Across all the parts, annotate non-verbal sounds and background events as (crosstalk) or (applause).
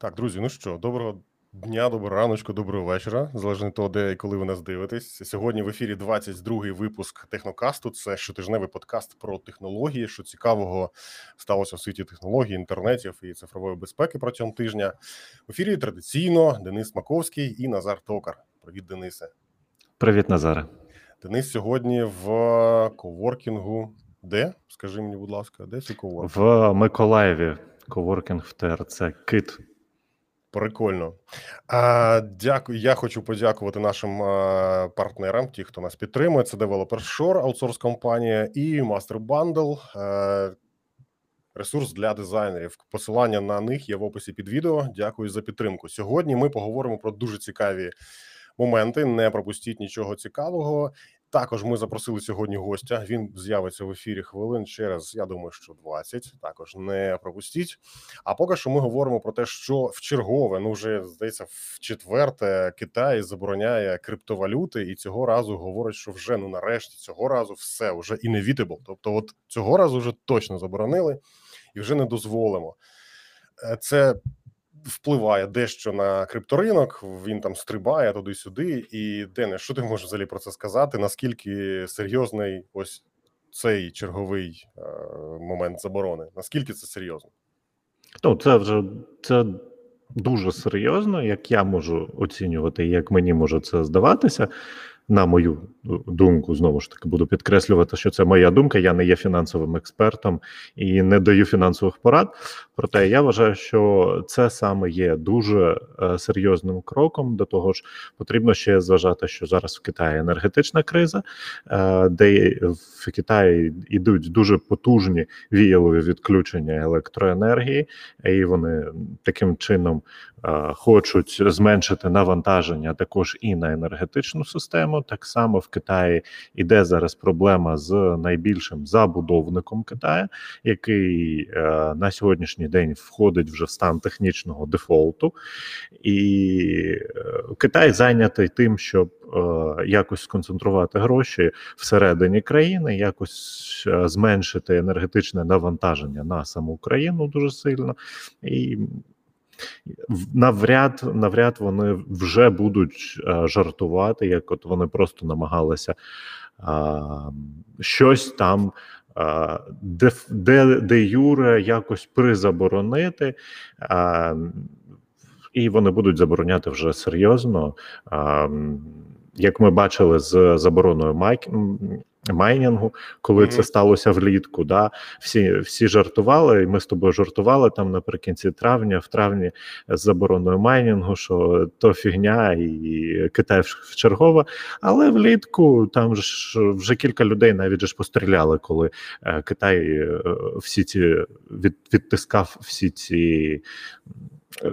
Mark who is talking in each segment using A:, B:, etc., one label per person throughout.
A: Так, друзі, ну що, доброго дня, доброго раночку, доброго вечора. Залежно від того, де і коли ви нас дивитесь. Сьогодні в ефірі 22-й випуск технокасту. Це щотижневий подкаст про технології, що цікавого сталося в світі технологій, інтернетів і цифрової безпеки протягом тижня. В ефірі традиційно Денис Маковський і Назар Токар. Привіт, Денисе.
B: Привіт, Назаре.
A: Денис сьогодні в коворкінгу. Де? Скажи мені, будь ласка, де цей коворкінг?
B: В Миколаєві. Коворкінг в ТРЦ Кит.
A: Прикольно. А, Дякую. Я хочу подякувати нашим а, партнерам, ті, хто нас підтримує. Це Developer Shore, аутсорс компанія, і Master Bundle, а, ресурс для дизайнерів. Посилання на них є в описі під відео. Дякую за підтримку. Сьогодні ми поговоримо про дуже цікаві моменти. Не пропустіть нічого цікавого. Також ми запросили сьогодні гостя. Він з'явиться в ефірі хвилин через, я думаю, що 20. Також не пропустіть. А поки що ми говоримо про те, що в чергове, ну вже здається, в четверте Китай забороняє криптовалюти, і цього разу говорить, що вже ну нарешті цього разу все вже inevitable. Тобто, от цього разу вже точно заборонили і вже не дозволимо. Е, це впливає дещо на крипторинок. Він там стрибає туди-сюди. І Дене, що ти можеш взагалі про це сказати? Наскільки серйозний ось цей черговий е, момент заборони? Наскільки це серйозно?
B: Ну, це вже це дуже серйозно, як я можу оцінювати, як мені може це здаватися на мою думку, знову ж таки буду підкреслювати, що це моя думка. Я не є фінансовим експертом і не даю фінансових порад. Проте я вважаю, що це саме є дуже е, серйозним кроком. До того ж, потрібно ще зважати, що зараз в Китаї енергетична криза, е, де в Китаї йдуть дуже потужні віялові відключення електроенергії, і вони таким чином е, хочуть зменшити навантаження також і на енергетичну систему. Так само в Китаї іде зараз проблема з найбільшим забудовником Китаю, який е, на сьогоднішній день входить вже в стан технічного дефолту, і е, Китай зайнятий тим, щоб е, якось сконцентрувати гроші всередині країни, якось е, зменшити енергетичне навантаження на саму країну дуже сильно. І навряд навряд вони вже будуть а, е, жартувати, як от вони просто намагалися а, щось там. Де де, де Юре якось призаборонити, а, і вони будуть забороняти вже серйозно. А, Як ми бачили з забороною майк майнінгу, коли mm-hmm. це сталося влітку. Да? Всі всі жартували, і ми з тобою жартували там наприкінці травня, в травні з забороною майнінгу, що то фігня і Китай в чергове. Але влітку там ж вже кілька людей навіть ж постріляли, коли е, Китай е, всі ці від, відтискав всі ці е,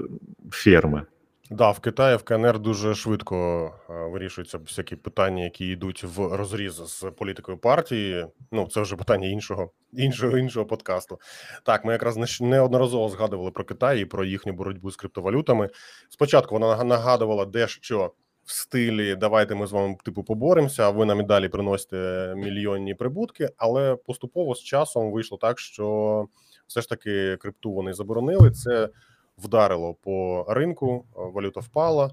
B: ферми.
A: Да, в Китаї в КНР дуже швидко е, вирішуються всякі питання, які йдуть в розріз з політикою партії. Ну це вже питання іншого іншого іншого подкасту. Так, ми якраз неодноразово згадували про Китай і про їхню боротьбу з криптовалютами. Спочатку вона нагадувала дещо в стилі Давайте ми з вами типу поборемося, а ви нам і далі приносите мільйонні прибутки. Але поступово з часом вийшло так, що все ж таки крипту вони заборонили. Це вдарило по ринку, валюта впала.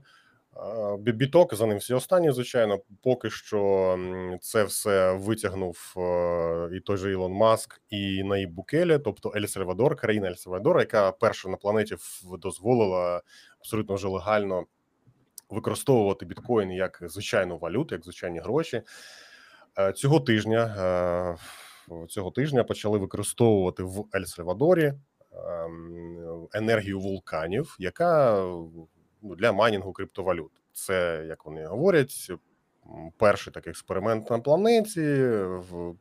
A: Біток за ним всі останні, звичайно, поки що це все витягнув і той же Ілон Маск і Наїб Букелі, тобто Ель Сальвадор, країна Ель Сальвадор, яка перша на планеті дозволила абсолютно вже легально використовувати біткоін як звичайну валюту, як звичайні гроші. Е, цього тижня цього тижня почали використовувати в Ель Сальвадорі енергію вулканів, яка ну, для майнінгу криптовалют. Це як вони говорять. Перший такий експеримент на планеті,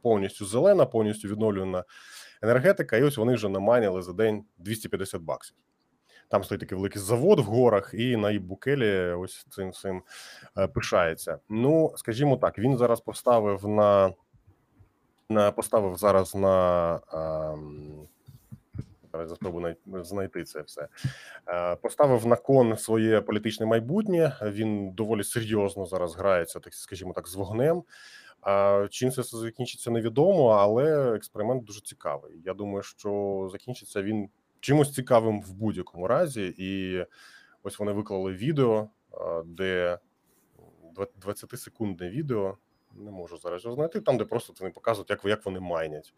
A: повністю зелена, повністю відновлювана енергетика. І ось вони вже намайнили за день 250 баксів. Там стоїть такий великий завод в горах, і на Букелі ось цим всім е, пишається. Ну, скажімо так, він зараз поставив на, на поставив зараз на. А, зараз спробую знайти це все. Е, поставив на кон своє політичне майбутнє. Він доволі серйозно зараз грається, так скажімо так, з вогнем. Чим це закінчиться, невідомо, але експеримент дуже цікавий. Я думаю, що закінчиться він чимось цікавим в будь-якому разі. І ось вони виклали відео, де 20-секундне відео. Не можу зараз його знайти. Там, де просто вони показують, як як вони майнять.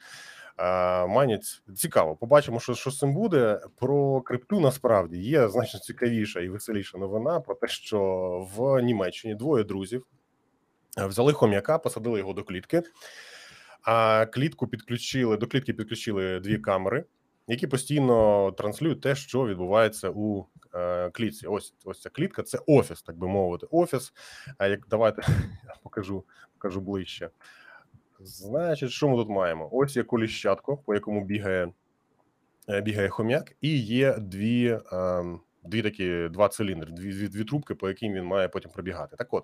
A: А, Майнять цікаво. Побачимо, що що з цим буде. Про крипту насправді є значно цікавіша і веселіша новина про те, що в Німеччині двоє друзів взяли хом'яка, посадили його до клітки, а клітку підключили до клітки підключили дві камери, які постійно транслюють те, що відбувається у е, клітці. Ось ось ця клітка, це офіс, так би мовити. Офіс. А як давайте (laughs) я покажу, покажу ближче. Значить, що ми тут маємо? Ось є коліщатко, по якому бігає е, бігає хом'як, і є дві е, дві такі два циліндри, дві, дві дві трубки, по яким він має потім пробігати. Так, от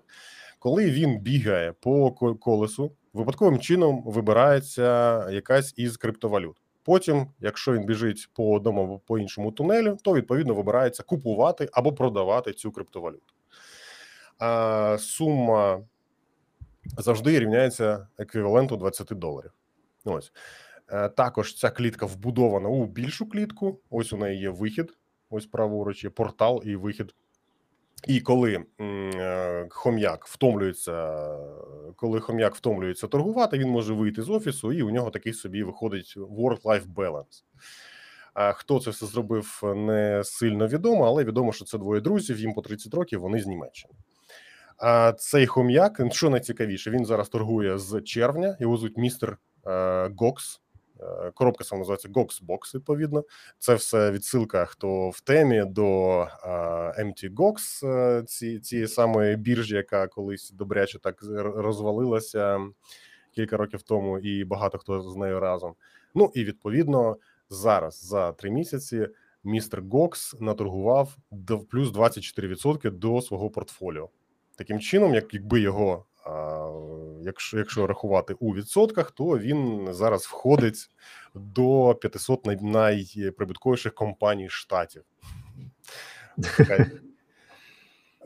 A: коли він бігає по колесу, випадковим чином вибирається якась із криптовалют. Потім, якщо він біжить по одному або по іншому тунелю, то відповідно вибирається купувати або продавати цю криптовалюту. А сума завжди рівняється еквіваленту 20 доларів. Ось е, також ця клітка вбудована у більшу клітку. Ось у неї є вихід. Ось праворуч є портал і вихід. І коли е, хом'як втомлюється, коли хом'як втомлюється торгувати, він може вийти з офісу, і у нього такий собі виходить work-life balance. А хто це все зробив, не сильно відомо, але відомо, що це двоє друзів. Їм по 30 років вони з Німеччини. А цей хом'як, що найцікавіше, він зараз торгує з червня. Його звуть містер е, Гокс. Коробка саме називається Gox відповідно. Це все відсилка, хто в темі до MT Gox, е, ці, цієї самої біржі, яка колись добряче так розвалилася кілька років тому, і багато хто з нею разом. Ну і відповідно зараз за три місяці містер Гокс наторгував плюс 24% до свого портфоліо. Таким чином, як якби його Якщо якщо рахувати у відсотках, то він зараз входить до 500 най, найприбутковіших компаній штатів. (laughs)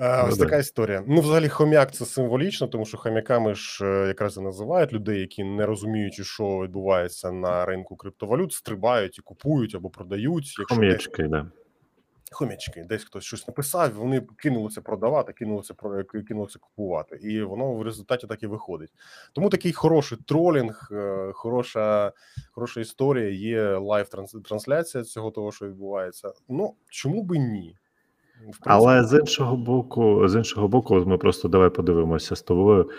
A: Ну ось така історія. Ну, взагалі, хом'як це символічно, тому що хом'яками ж е, якраз і називають людей, які не розуміючи, що відбувається на ринку криптовалют, стрибають і купують або продають.
B: Якщо Хом'ячки, да
A: хомячки, десь хтось щось написав, вони кинулися продавати, кинулися кинулися купувати, і воно в результаті так і виходить. Тому такий хороший тролінг, е, хороша хороша історія. Є лайв трансляція цього того, що відбувається. Ну чому би ні?
B: Але з іншого боку, з іншого боку, ми просто давай подивимося з тобою.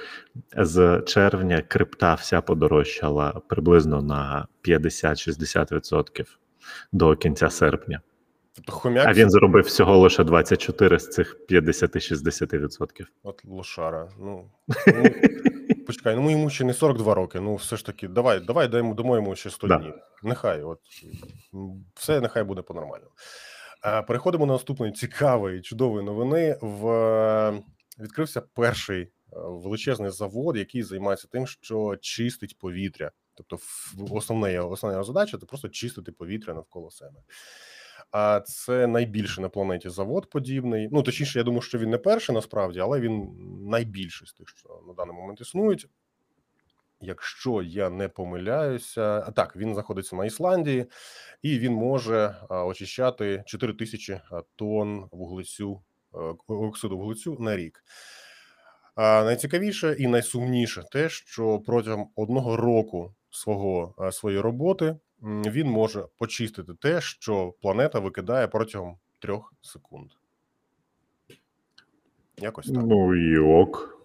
B: З червня крипта вся подорожчала приблизно на 50-60% до кінця серпня. Тобто хомяк... А він заробив всього лише 24 з цих 50-60%.
A: От лошара. Ну, ну почекай, ну йому ще не 42 роки. Ну, все ж таки, давай, давай даємо дамо йому ще 100 да. днів. Нехай, от все нехай буде по-нормальному. Переходимо на наступної цікавої, чудової новини. В відкрився перший е, величезний завод, який займається тим, що чистить повітря. Тобто, основна основна задача це просто чистити повітря навколо себе. А це найбільший на планеті завод подібний. Ну точніше, я думаю, що він не перший насправді, але він найбільший з тих, що на даний момент існують. Якщо я не помиляюся, а так він знаходиться на Ісландії, і він може очищати 4 тисячі тонн вуглецю оксиду вуглецю на рік. А найцікавіше і найсумніше те, що протягом одного року свого своєї роботи він може почистити те, що планета викидає протягом трьох секунд.
B: Якось так. Ну і ок.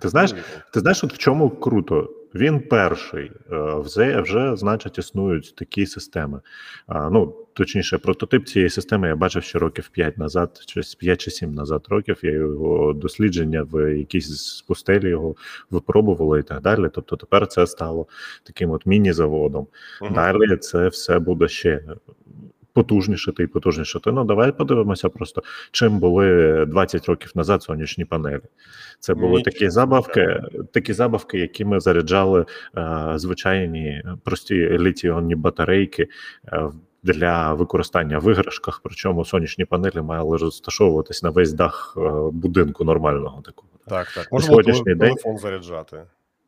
B: Ти знаєш, ну, ти знаєш, от в чому круто? Він перший е, вже, вже значить, існують такі системи. Ну, точніше, прототип цієї системи я бачив ще років 5 назад, чи 5 чи 7 назад років. Я його дослідження в якійсь пустелі його випробували і так далі. Тобто тепер це стало таким от міні-заводом. Угу. Далі це все буде ще потужнішати і потужнішати. Ну давай подивимося просто, чим були 20 років назад сонячні панелі. Це були такі забавки, такі забавки, які ми заряджали е, звичайні прості літіонні батарейки. Е, для використання в іграшках, причому сонячні панелі мали розташовуватись на весь дах е, будинку нормального такого.
A: Так, так. Можна телефон заряджати.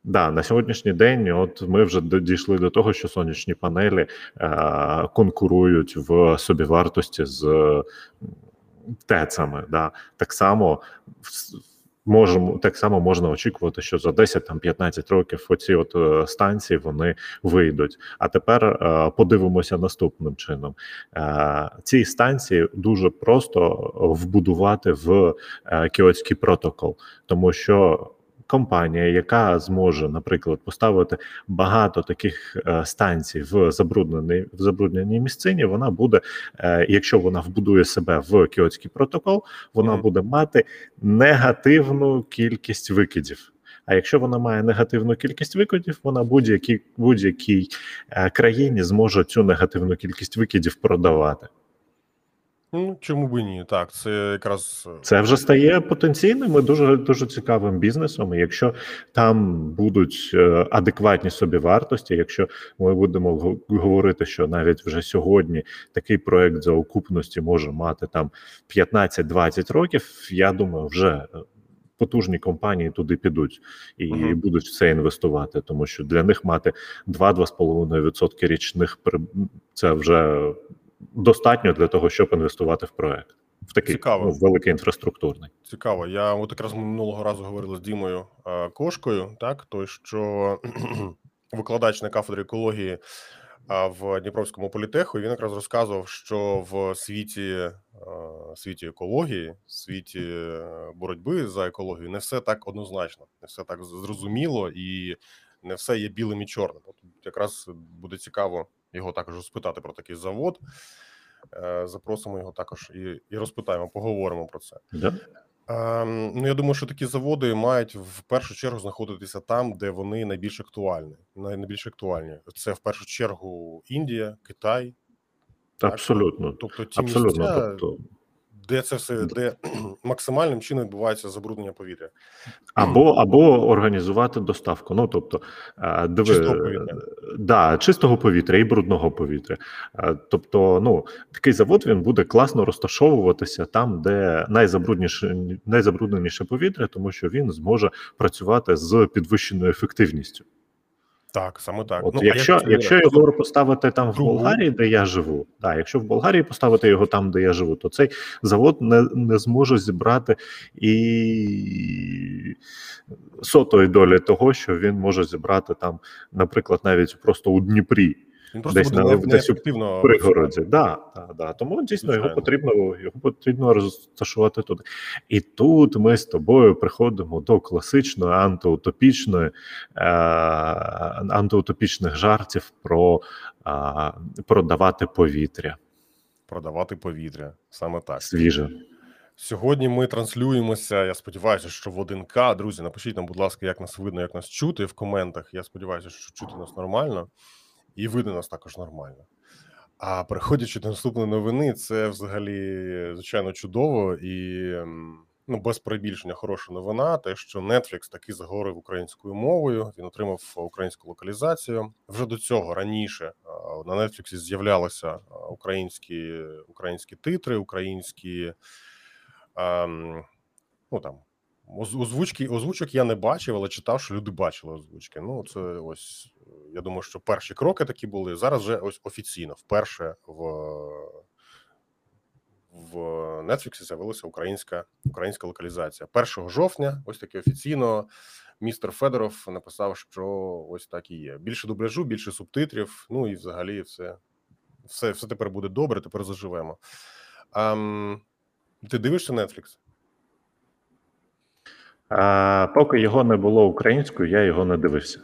B: Да, на сьогоднішній день, от ми вже дійшли до того, що сонячні панелі е, конкурують в собівартості з ТЕЦами. Да. Так само можемо так само можна очікувати, що за 10-15 років оці от е, станції вони вийдуть. А тепер е, подивимося наступним чином: е, ці станції дуже просто вбудувати в е, кіотський протокол, тому що компанія, яка зможе, наприклад, поставити багато таких е, станцій в забрудненій в забрудненій місцині, вона буде, е, якщо вона вбудує себе в кіотський протокол, вона буде мати негативну кількість викидів. А якщо вона має негативну кількість викидів, вона будь-якій будь-якій е, країні зможе цю негативну кількість викидів продавати.
A: Ну, чому б і ні? Так, це якраз
B: е, це вже стає потенційним і дуже дуже цікавим бізнесом. І Якщо там будуть е, адекватні собі вартості, якщо ми будемо говорити, що навіть вже сьогодні такий проект за окупності може мати там 15-20 років, я думаю, вже е, потужні компанії туди підуть і uh-huh. будуть в це інвестувати, тому що для них мати 2-2,5% річних це вже достатньо для того, щоб інвестувати в проект. В такий Цікаво. Ну, великий інфраструктурний.
A: Цікаво. Я от якраз минулого разу говорили з Дімою е, Кошкою, так той, що (clears throat) викладач на кафедрі екології в Дніпровському політеху. Він якраз розказував, що в світі е, світі екології, світі е, боротьби за екологію не все так однозначно, не все так зрозуміло і не все є білим і чорним. От якраз буде цікаво його також спитати про такий завод. Е, запросимо його також і і розпитаємо, поговоримо про це.
B: Yeah.
A: Ем, ну я думаю, що такі заводи мають в першу чергу знаходитися там, де вони найбільш актуальні. Найбільш актуальні це в першу чергу Індія, Китай.
B: Абсолютно.
A: Так? Тобто ті Абсолютно. місця, тобто де це все, де (clears throat) максимальним чином відбувається забруднення повітря,
B: або або організувати доставку. Ну тобто, диви, чистого повітря да, чистого повітря і брудного повітря. Тобто, ну такий завод він буде класно розташовуватися там, де найзабрудніше найзабрудненіше повітря, тому що він зможе працювати з підвищеною ефективністю.
A: Так, саме так.
B: От ну, Якщо якщо, якщо його поставити там в Болгарії, де я живу, да, якщо в Болгарії поставити його там, де я живу, то цей завод не не зможе зібрати і сотої долі того, що він може зібрати там, наприклад, навіть просто у Дніпрі.
A: Він просто десь буде на десь у
B: пригороді. Да, да, да. Тому дійсно Звичайно. його потрібно його потрібно розташувати туди. І тут ми з тобою приходимо до класичної антиутопічної е, антиутопічних жартів про е, продавати повітря.
A: Продавати повітря саме так.
B: Свіже.
A: Сьогодні ми транслюємося. Я сподіваюся, що в 1К. Друзі, напишіть нам, будь ласка, як нас видно, як нас чути в коментах. Я сподіваюся, що чути нас нормально і видно нас також нормально. А переходячи до наступної новини, це взагалі звичайно чудово і ну без перебільшення хороша новина. Те, що Netflix таки заговорив українською мовою. Він отримав українську локалізацію. Вже до цього раніше на Netflix з'являлися українські українські титри, українські ну там озвучки озвучок я не бачив, але читав, що люди бачили озвучки. Ну це ось я думаю, що перші кроки такі були. Зараз вже ось офіційно вперше в в Netflix з'явилася українська українська локалізація. 1 жовтня, ось таки офіційно. Містер Федоров написав, що ось так і є. Більше дубляжу, більше субтитрів. Ну і взагалі, все все, все тепер буде добре. Тепер заживемо. А, Ти дивишся Netflix?
B: А, Поки його не було українською, я його не дивився.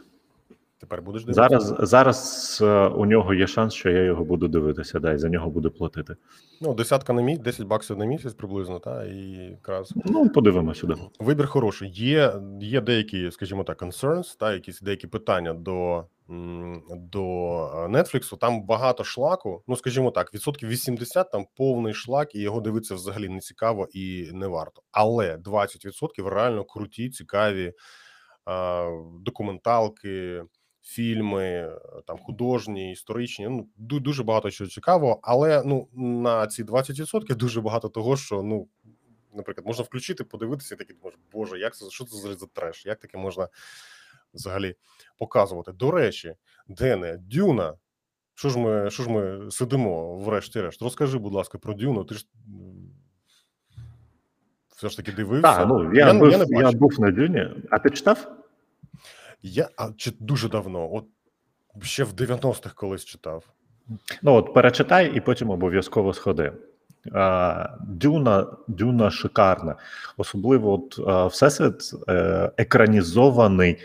A: Тепер будеш дивитися?
B: Зараз зараз е, у нього є шанс, що я його буду дивитися, да, і за нього буду платити.
A: Ну, десятка на місяць, 10 баксів на місяць приблизно, та і якраз.
B: Ну, подивимося Да.
A: Вибір хороший. Є є деякі, скажімо так, concerns, та якісь деякі питання до до е, Netflix. Там багато шлаку. Ну, скажімо так, відсотків 80 там повний шлак, і його дивитися взагалі не цікаво і не варто. Але 20% реально круті, цікаві документалки фільми, там художні, історичні. Ну дуже багато чого цікавого, але ну на ці 20% дуже багато того, що ну. Наприклад, можна включити, подивитися, і такий думаєш, боже, як це що це за треш? Як таке можна взагалі показувати. До речі, Дене, Дюна. Що ж ми що ж ми сидимо, врешті-решт? Розкажи, будь ласка, про Дюну. Ти ж все ж таки дивився.
B: Так, ну я,
A: я,
B: був,
A: я, не
B: я був на Дюні. А ти читав?
A: Я а, чи дуже давно, от ще в 90-х колись читав.
B: Ну от перечитай і потім обов'язково сходи. Дюна, Дюна шикарна. Особливо от всесвіт е, екранізований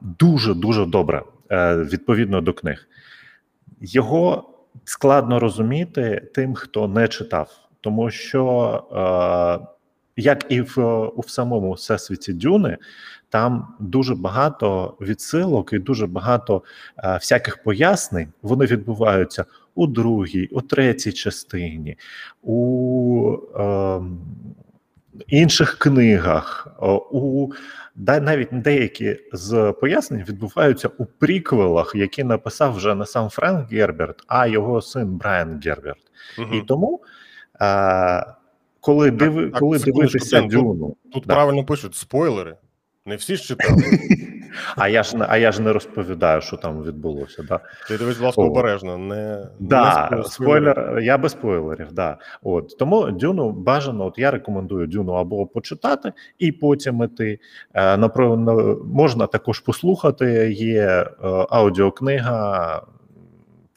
B: дуже дуже добре е, відповідно до книг. Його складно розуміти тим, хто не читав, тому що, е, як і в у самому всесвіті Дюни, там дуже багато відсилок і дуже багато е, всяких пояснень. Вони відбуваються у другій, у третій частині, у е, інших книгах, у навіть деякі з пояснень відбуваються у приквелах, які написав вже не сам Френк Герберт, а його син Брайан Герберт. Угу. І тому. Е, коли диви, так, коли дивитися Дюну,
A: тут, тут да. правильно пишуть спойлери. Не всі ж читали. (laughs)
B: А я ж а я ж не розповідаю, що там відбулося. Да?
A: Ти дивись, будь ласка, обережно. Не,
B: да, не спойлер, Я без спойлерів, да. От тому Дюну бажано. От я рекомендую Дюну або почитати і потім іти. Е, можна також послухати. Є е, аудіокнига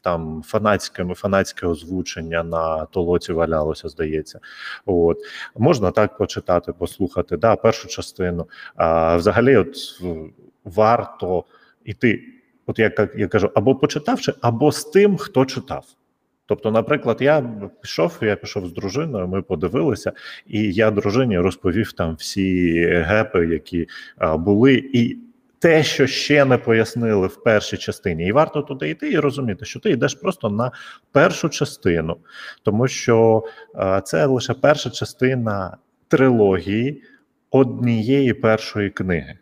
B: там фанатське фанатське озвучення на толоці валялося, здається. От можна так почитати, послухати. Да, першу частину. А взагалі, от варто йти. От я я кажу, або почитавши, або з тим, хто читав. Тобто, наприклад, я пішов, я пішов з дружиною, ми подивилися, і я дружині розповів там всі гепи, які а, були, і те, що ще не пояснили в першій частині, і варто туди йти і розуміти, що ти йдеш просто на першу частину, тому що е, це лише перша частина трилогії однієї першої книги.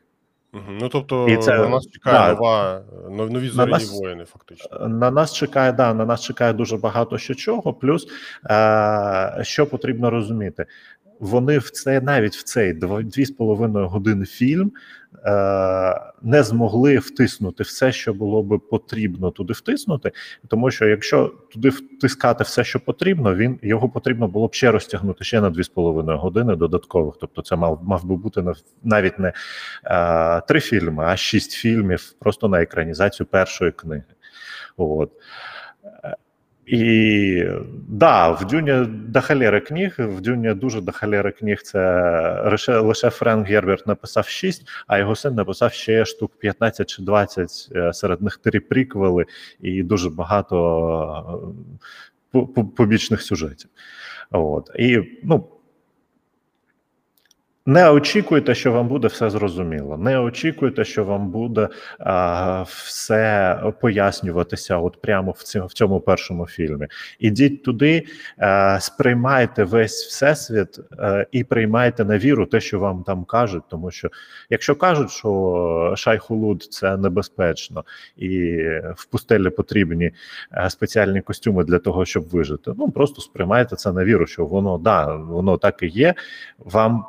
A: Ну, тобто і це, на нас чекає да, нова нові зоряні нас, воїни, фактично.
B: На нас чекає, да, на нас чекає дуже багато що чого. Плюс, е, що потрібно розуміти, вони в це навіть в цей дві з половиною години фільм не змогли втиснути все, що було би потрібно туди втиснути, тому що якщо туди втискати все, що потрібно, він його потрібно було б ще розтягнути ще на дві з половиною години додаткових. Тобто, це мав мав би бути навіть не е, три фільми, а шість фільмів просто на екранізацію першої книги. От. І да, в Дюні до халери книг, в Дюні дуже до халери книг. Це лише Френк Герберт написав 6, а його син написав ще штук 15 чи 20, е, серед них три приквели і дуже багато е, побічних сюжетів. От. І ну, не очікуйте, що вам буде все зрозуміло. Не очікуйте, що вам буде а, все пояснюватися, от прямо в цьому в цьому першому фільмі. Ідіть туди, а, сприймайте весь всесвіт а, і приймайте на віру те, що вам там кажуть. Тому що якщо кажуть, що шайхулуд це небезпечно, і в пустелі потрібні спеціальні костюми для того, щоб вижити. Ну просто сприймайте це на віру, що воно да, воно так і є. Вам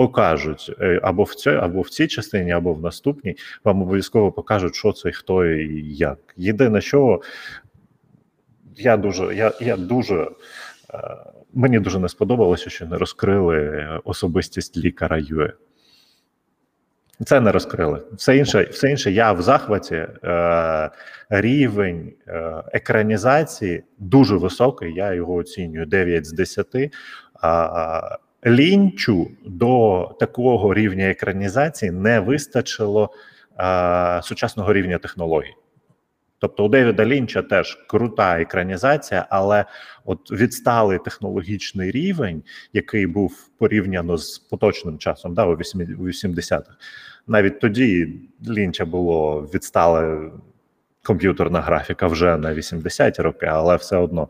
B: покажуть е, або в цій, або в цій частині, або в наступній, вам обов'язково покажуть, що це, хто і як. Єдине, що я дуже, я, я дуже. Е, мені дуже не сподобалося, що не розкрили особистість лікаря Юе. Це не розкрили. Все інше, все інше я в захваті. Е, Рівень е, екранізації дуже високий. Я його оцінюю 9 з 10. А, лінчу до такого рівня екранізації не вистачило а, сучасного рівня технологій. Тобто у Девіда Лінча теж крута екранізація, але от відсталий технологічний рівень, який був порівняно з поточним часом, да, у 80-х, навіть тоді Лінча було відстале комп'ютерна графіка вже на 80-ті роки, але все одно.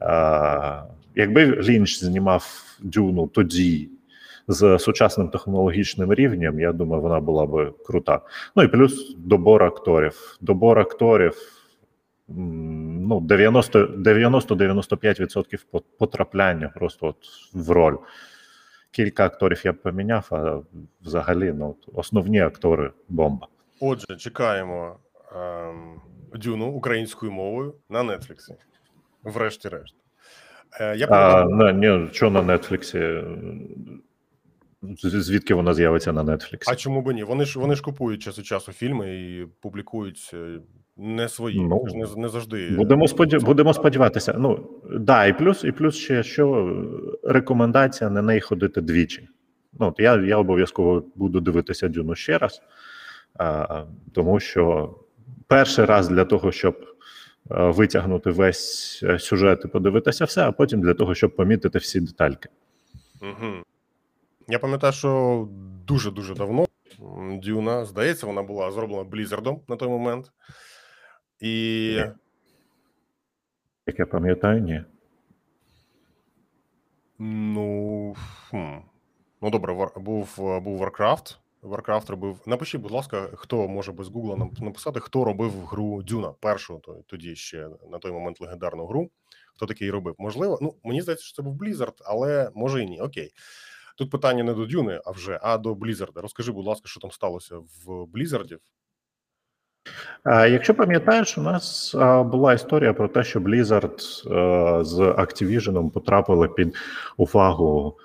B: А, Якби Лінч знімав дюну тоді з сучасним технологічним рівнем, я думаю, вона була би крута. Ну і плюс добор акторів. Добор акторів ну 90-95% потрапляння просто от в роль. Кілька акторів я б поміняв, а взагалі ну, основні актори бомба.
A: Отже, чекаємо ем, Дюну українською мовою на Нетфліксі. Врешті-решт. Е, я
B: А,
A: пам'ятаю,
B: на, ні, що на Нетфліксі? Звідки вона з'явиться на Нетфліксі?
A: а чому б ні? Вони ж вони ж купують час від часу фільми і публікують е, не свої.
B: Ну,
A: не, не завжди.
B: Будемо споді... будемо сподіватися. Ну да, і плюс, і плюс ще що е, рекомендація на неї ходити двічі. Ну, от я, я обов'язково буду дивитися Дюну ще раз, а, тому що перший раз для того, щоб е, витягнути весь е, сюжет і подивитися все, а потім для того, щоб помітити всі детальки.
A: Угу. Я пам'ятаю, що дуже-дуже давно Дюна, здається, вона була зроблена Блізардом на той момент. І
B: Як я пам'ятаю, ні.
A: ну, хм. ну добре, Вар- був, е, був Warcraft. Warcraft робив. Напишіть, будь ласка, хто може без Гугла написати, хто робив гру Дюна, першу тоді ще на той момент легендарну гру. Хто такий робив? Можливо, ну мені здається, що це був Blizzard, але може і ні. Окей. Тут питання не до Дюни, а вже а до Blizzard. Розкажи, будь ласка, що там сталося в Blizzard.
B: Якщо пам'ятаєш, у нас була історія про те, що Blizzard з Activision потрапили під увагу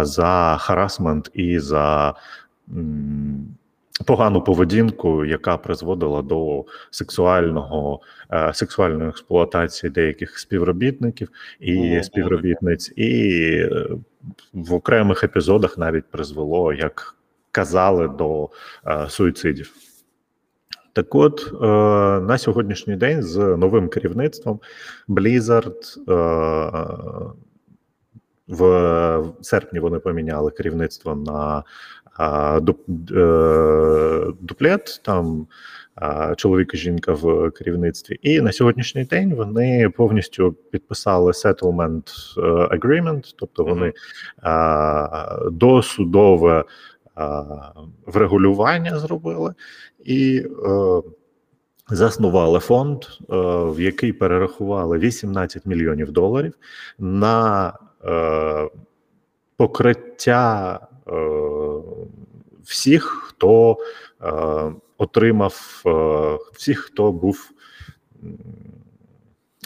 B: за харасмент і за погану поведінку, яка призводила до сексуального е, сексуальної експлуатації деяких співробітників і
A: було
B: співробітниць, і е, в окремих епізодах навіть призвело, як казали, до е, суїцидів. Так от, е, на сьогоднішній день з новим керівництвом Blizzard е, в серпні вони поміняли керівництво на дуплет, там чоловік і жінка в керівництві. І на сьогоднішній день вони повністю підписали settlement е, agreement, тобто вони досудове врегулювання зробили і е, заснували фонд, е, в який перерахували 18 мільйонів доларів на е, покриття е, всіх, хто е, отримав, е, всіх, хто був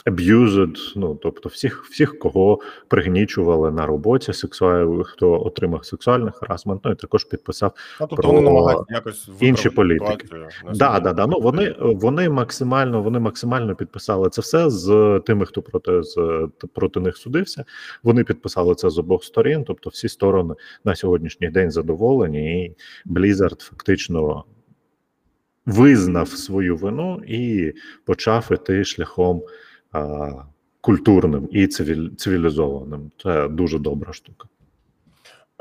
B: abused, ну тобто всіх, всіх, кого пригнічували на роботі, сексуаль, хто отримав сексуальний харасмент, ну і також підписав
A: Ну, тобто
B: про
A: вони намагаються якось
B: інші політики. Да, да, да. Ну вони вони максимально вони максимально підписали це все з тими, хто проти з проти них судився. Вони підписали це з обох сторін. Тобто, всі сторони на сьогоднішній день задоволені, і Blizzard фактично визнав свою вину і почав іти шляхом а, культурним і цивілізованим. Це дуже добра штука.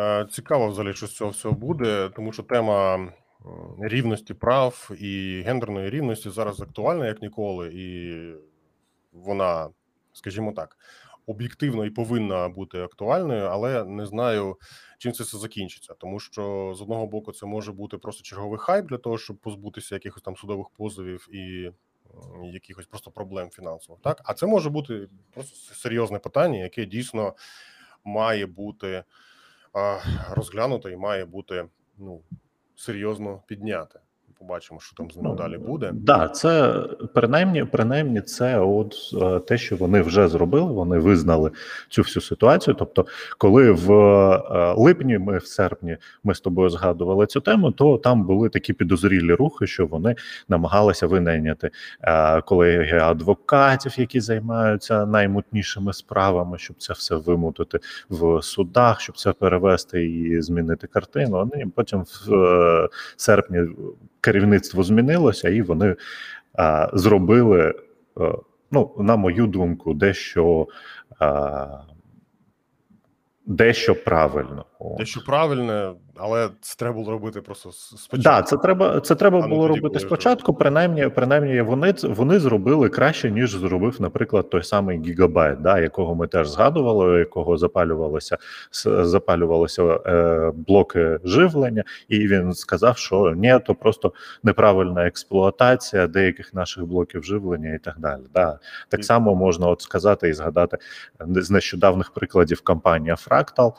A: Е, Цікаво, взагалі, що з цього всього буде, тому що тема рівності прав і гендерної рівності зараз актуальна як ніколи, і вона, скажімо так, об'єктивно і повинна бути актуальною, але не знаю, чим це все закінчиться. Тому що з одного боку це може бути просто черговий хайп для того, щоб позбутися якихось там судових позовів і якихось просто проблем фінансових. Так, а це може бути просто серйозне питання, яке дійсно має бути розглянуто і має бути ну серйозно підняте. Побачимо, що там з ним
B: Ну,
A: далі буде.
B: Да, це принаймні, принаймні, це от е, те, що вони вже зробили. Вони визнали цю всю ситуацію. Тобто, коли в е, липні, ми в серпні, ми з тобою згадували цю тему, то там були такі підозрілі рухи, що вони намагалися винайняти е, колеги адвокатів, які займаються наймутнішими справами, щоб це все вимутити в судах, щоб це перевести і змінити картину. Вони потім в серпні керівництво змінилося, і вони а, зробили, а, ну, на мою думку, дещо, а, дещо правильно. От.
A: Те, що правильне, але це треба було робити просто спочатку.
B: Да, це треба. Це треба
A: А
B: було
A: тоді,
B: робити спочатку. Принаймні, принаймні, вони вони зробили краще, ніж зробив, наприклад, той самий гігабайт, да, якого ми теж згадували, якого запалювалося запалювалися е, блоки живлення, і він сказав, що ні, то просто неправильна експлуатація деяких наших блоків живлення і так далі. Да. Так
A: І-
B: само можна от сказати і згадати з нещодавних прикладів компанія Fractal,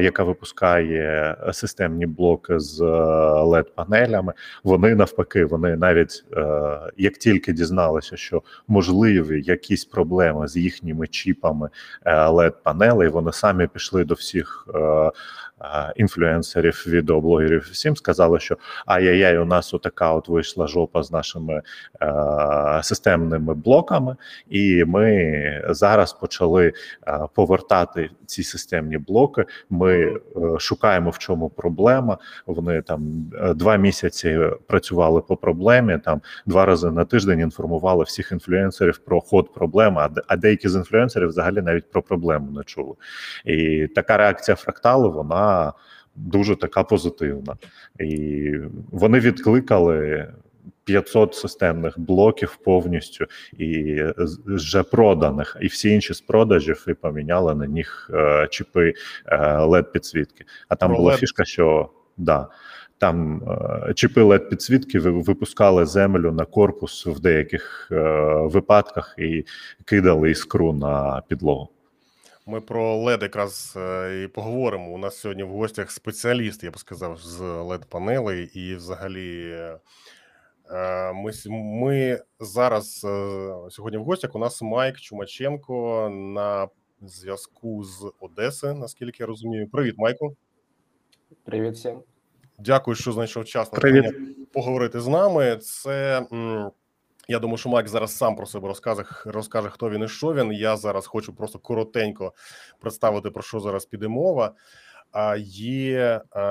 B: яка випускає системні блоки з led панелями Вони навпаки, вони навіть як тільки дізналися, що можливі якісь проблеми з їхніми чіпами led панелей вони самі пішли до всіх інфлюенсерів, відеоблогерів, всім сказали, що ай-яй-яй, у нас отака от вийшла жопа з нашими системними блоками, і ми зараз почали повертати ці системні блоки. Ми е, шукаємо в чому проблема. Вони там е, два місяці працювали по проблемі. Там два рази на тиждень інформували всіх інфлюенсерів про ход проблеми. А деякі з інфлюенсерів взагалі навіть про проблему не чули. І така реакція фракталу вона дуже така позитивна, і вони відкликали 500 системних блоків повністю і вже проданих, і всі інші з продажів і поміняли на них е, чіпи е, led підсвітки. А там Про була LED. фішка, що да. Там е, чіпи led підсвітки випускали землю на корпус в деяких е, випадках і кидали іскру на підлогу.
A: Ми про LED якраз е, і поговоримо. У нас сьогодні в гостях спеціаліст, я б сказав, з led панелей і взагалі. Е, ми ми зараз е, сьогодні в гостях. У нас Майк Чумаченко на зв'язку з Одеси, наскільки я розумію. Привіт, Майку.
C: Привіт всім.
A: Дякую, що знайшов час на поговорити з нами. Це я думаю, що Майк зараз сам про себе розкаже, розкаже, хто він і що він. Я зараз хочу просто коротенько представити про що зараз піде мова. А є е,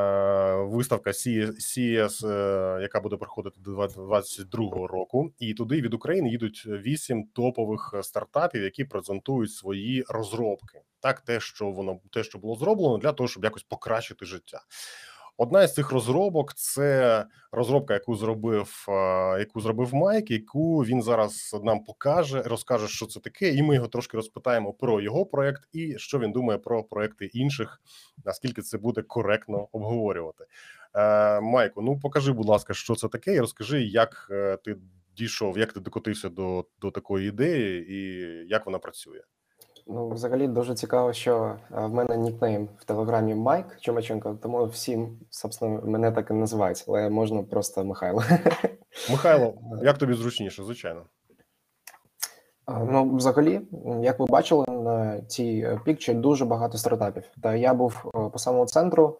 A: виставка CES, е, яка буде проходити до 2022 року, і туди від України їдуть вісім топових стартапів, які презентують свої розробки. Так, те, що воно те, що було зроблено, для того, щоб якось покращити життя. Одна із цих розробок це розробка, яку зробив яку зробив Майк, яку він зараз нам покаже, розкаже, що це таке, і ми його трошки розпитаємо про його проект і що він думає про проекти інших, наскільки це буде коректно обговорювати. Е, Майку, ну покажи, будь ласка, що це таке, і розкажи, як е, ти дійшов, як ти докотився до, до такої ідеї, і як вона працює.
C: Ну, взагалі дуже цікаво, що в мене нікнейм в телеграмі Майк Чумаченко, тому всім, собственно, мене так і називають, але можна просто Михайло. (laughs)
A: Михайло, як тобі зручніше, звичайно.
C: Ну, взагалі, як ви бачили, на цій е, пікчі дуже багато стартапів. Та я був е, по самому центру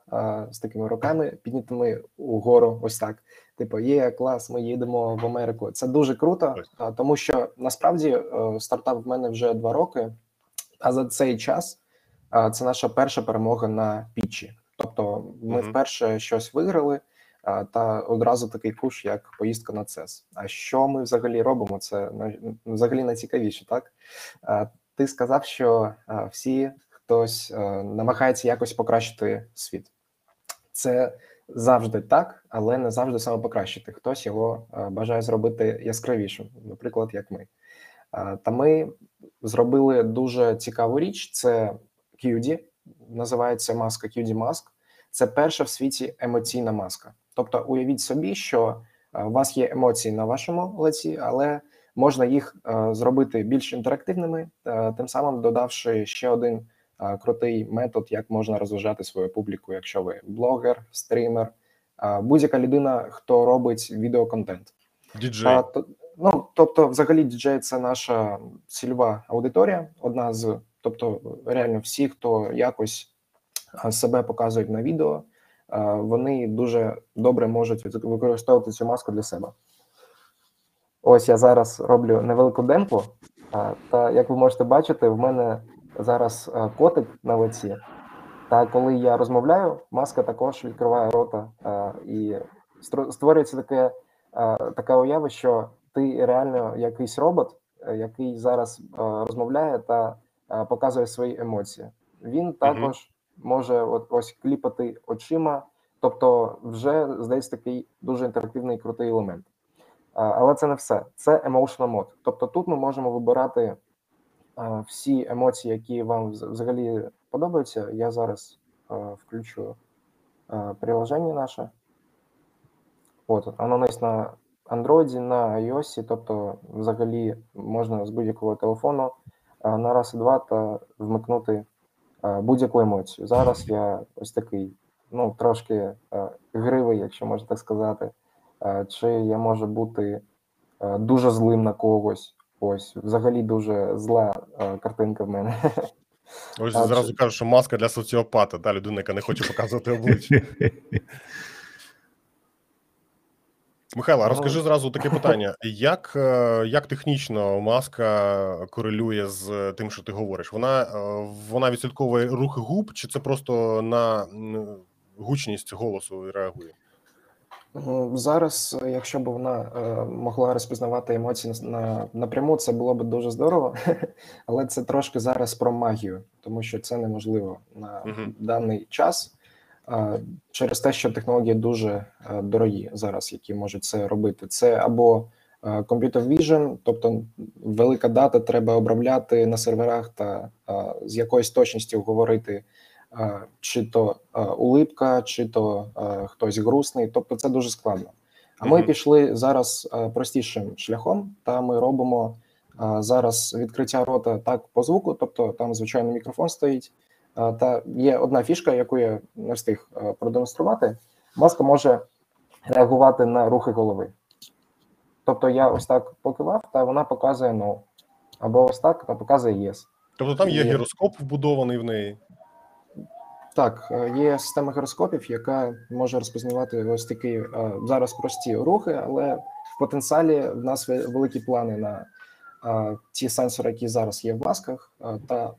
C: з такими руками, піднятими угору. Ось так. Типу, є клас, ми їдемо в Америку. Це дуже круто, тому що насправді е, стартап в мене вже два роки. А за цей час це наша перша перемога на пічі. Тобто, ми mm вперше щось виграли, та одразу такий куш, як поїздка на ЦЕС. А що ми взагалі робимо? Це взагалі найцікавіше, так ти сказав, що всі хтось намагається якось покращити світ. Це завжди так, але не завжди саме покращити. Хтось його бажає зробити яскравішим, наприклад, як ми. Та ми зробили дуже цікаву річ: це QD, називається маска QD Mask. Це перша в світі емоційна маска. Тобто, уявіть собі, що у вас є емоції на вашому лиці, але можна їх зробити більш інтерактивними, тим самим додавши ще один крутий метод, як можна розважати свою публіку, якщо ви блогер, стрімер, будь-яка людина, хто робить відеоконтент.
A: Діджей.
C: Тобто, взагалі, діджей це наша цільова аудиторія. Одна з, тобто, реально всі, хто якось себе показують на відео, вони дуже добре можуть використовувати цю маску для себе. Ось я зараз роблю невелику демку. Та як ви можете бачити, в мене зараз котик на лиці. Та коли я розмовляю, маска також відкриває рота і створюється таке така уява, що ти реально якийсь робот, е, який зараз е, розмовляє та е, показує свої емоції. Він також mm може от ось кліпати очима, тобто, вже здається такий дуже інтерактивний крутий елемент. Але це не все. Це emotional mode. Тобто тут ми можемо вибирати всі емоції, які вам взагалі подобаються. Я зараз включу приложення наше. От, воно у на Android, на iOS, тобто, взагалі можна з будь-якого телефону на раз і два та вмикнути е, будь-яку емоцію. Зараз я ось такий, ну трошки е, гривий, якщо можна так сказати. Е, Чи я можу бути е, дуже злим на когось? Ось, взагалі дуже зла е, картинка в мене.
A: Ось
C: А,
A: зразу
C: чи-
A: кажуть, що маска для соціопата, та людина, яка не хоче показувати обличчя. (laughs) Михайло, розкажи зразу таке питання: як, е, як технічно маска корелює з тим, що ти говориш? Вона, е, вона відслідковує рухи губ, чи це просто на гучність голосу реагує?
C: Ну, Зараз, е, якщо б вона е, могла розпізнавати емоції на, на напряму, це було б дуже здорово, (laughs) але це трошки зараз про магію, тому що це неможливо на
A: Мгм.
C: даний час е, через те, що технології дуже е, дорогі зараз, які можуть це робити. Це або е, computer vision, тобто велика дата треба обробляти на серверах та е, з якоюсь точністю говорити чи то улипка, чи то хтось грустний. Тобто це дуже складно. А ми пішли зараз простішим шляхом, та ми робимо зараз відкриття рота так по звуку, тобто там звичайно мікрофон стоїть. Та є одна фішка, яку я не встиг е, продемонструвати. Маска може реагувати на рухи голови. Тобто я ось так покивав, та вона показує no. Або ось так та показує yes.
A: Тобто там є гіроскоп вбудований в неї.
C: Так, е, є система гіроскопів, яка може розпізнавати ось такі е, зараз прості рухи, але в потенціалі в нас великі плани на ті сенсори, які зараз є в масках. Та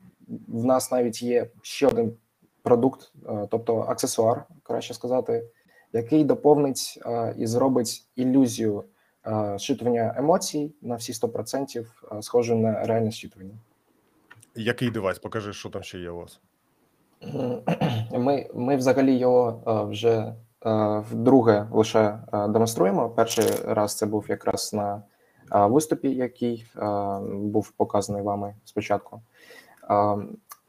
C: в нас навіть є ще один продукт, е, тобто аксесуар, краще сказати, який доповнить е, і зробить ілюзію е, щитування емоцій на всі 100% е, схожу на реальне щитування.
A: Який девайс? Покажи, що там ще є у вас.
C: Ми, ми взагалі його вже вдруге лише демонструємо. Перший раз це був якраз на виступі, який був показаний вами спочатку. Е,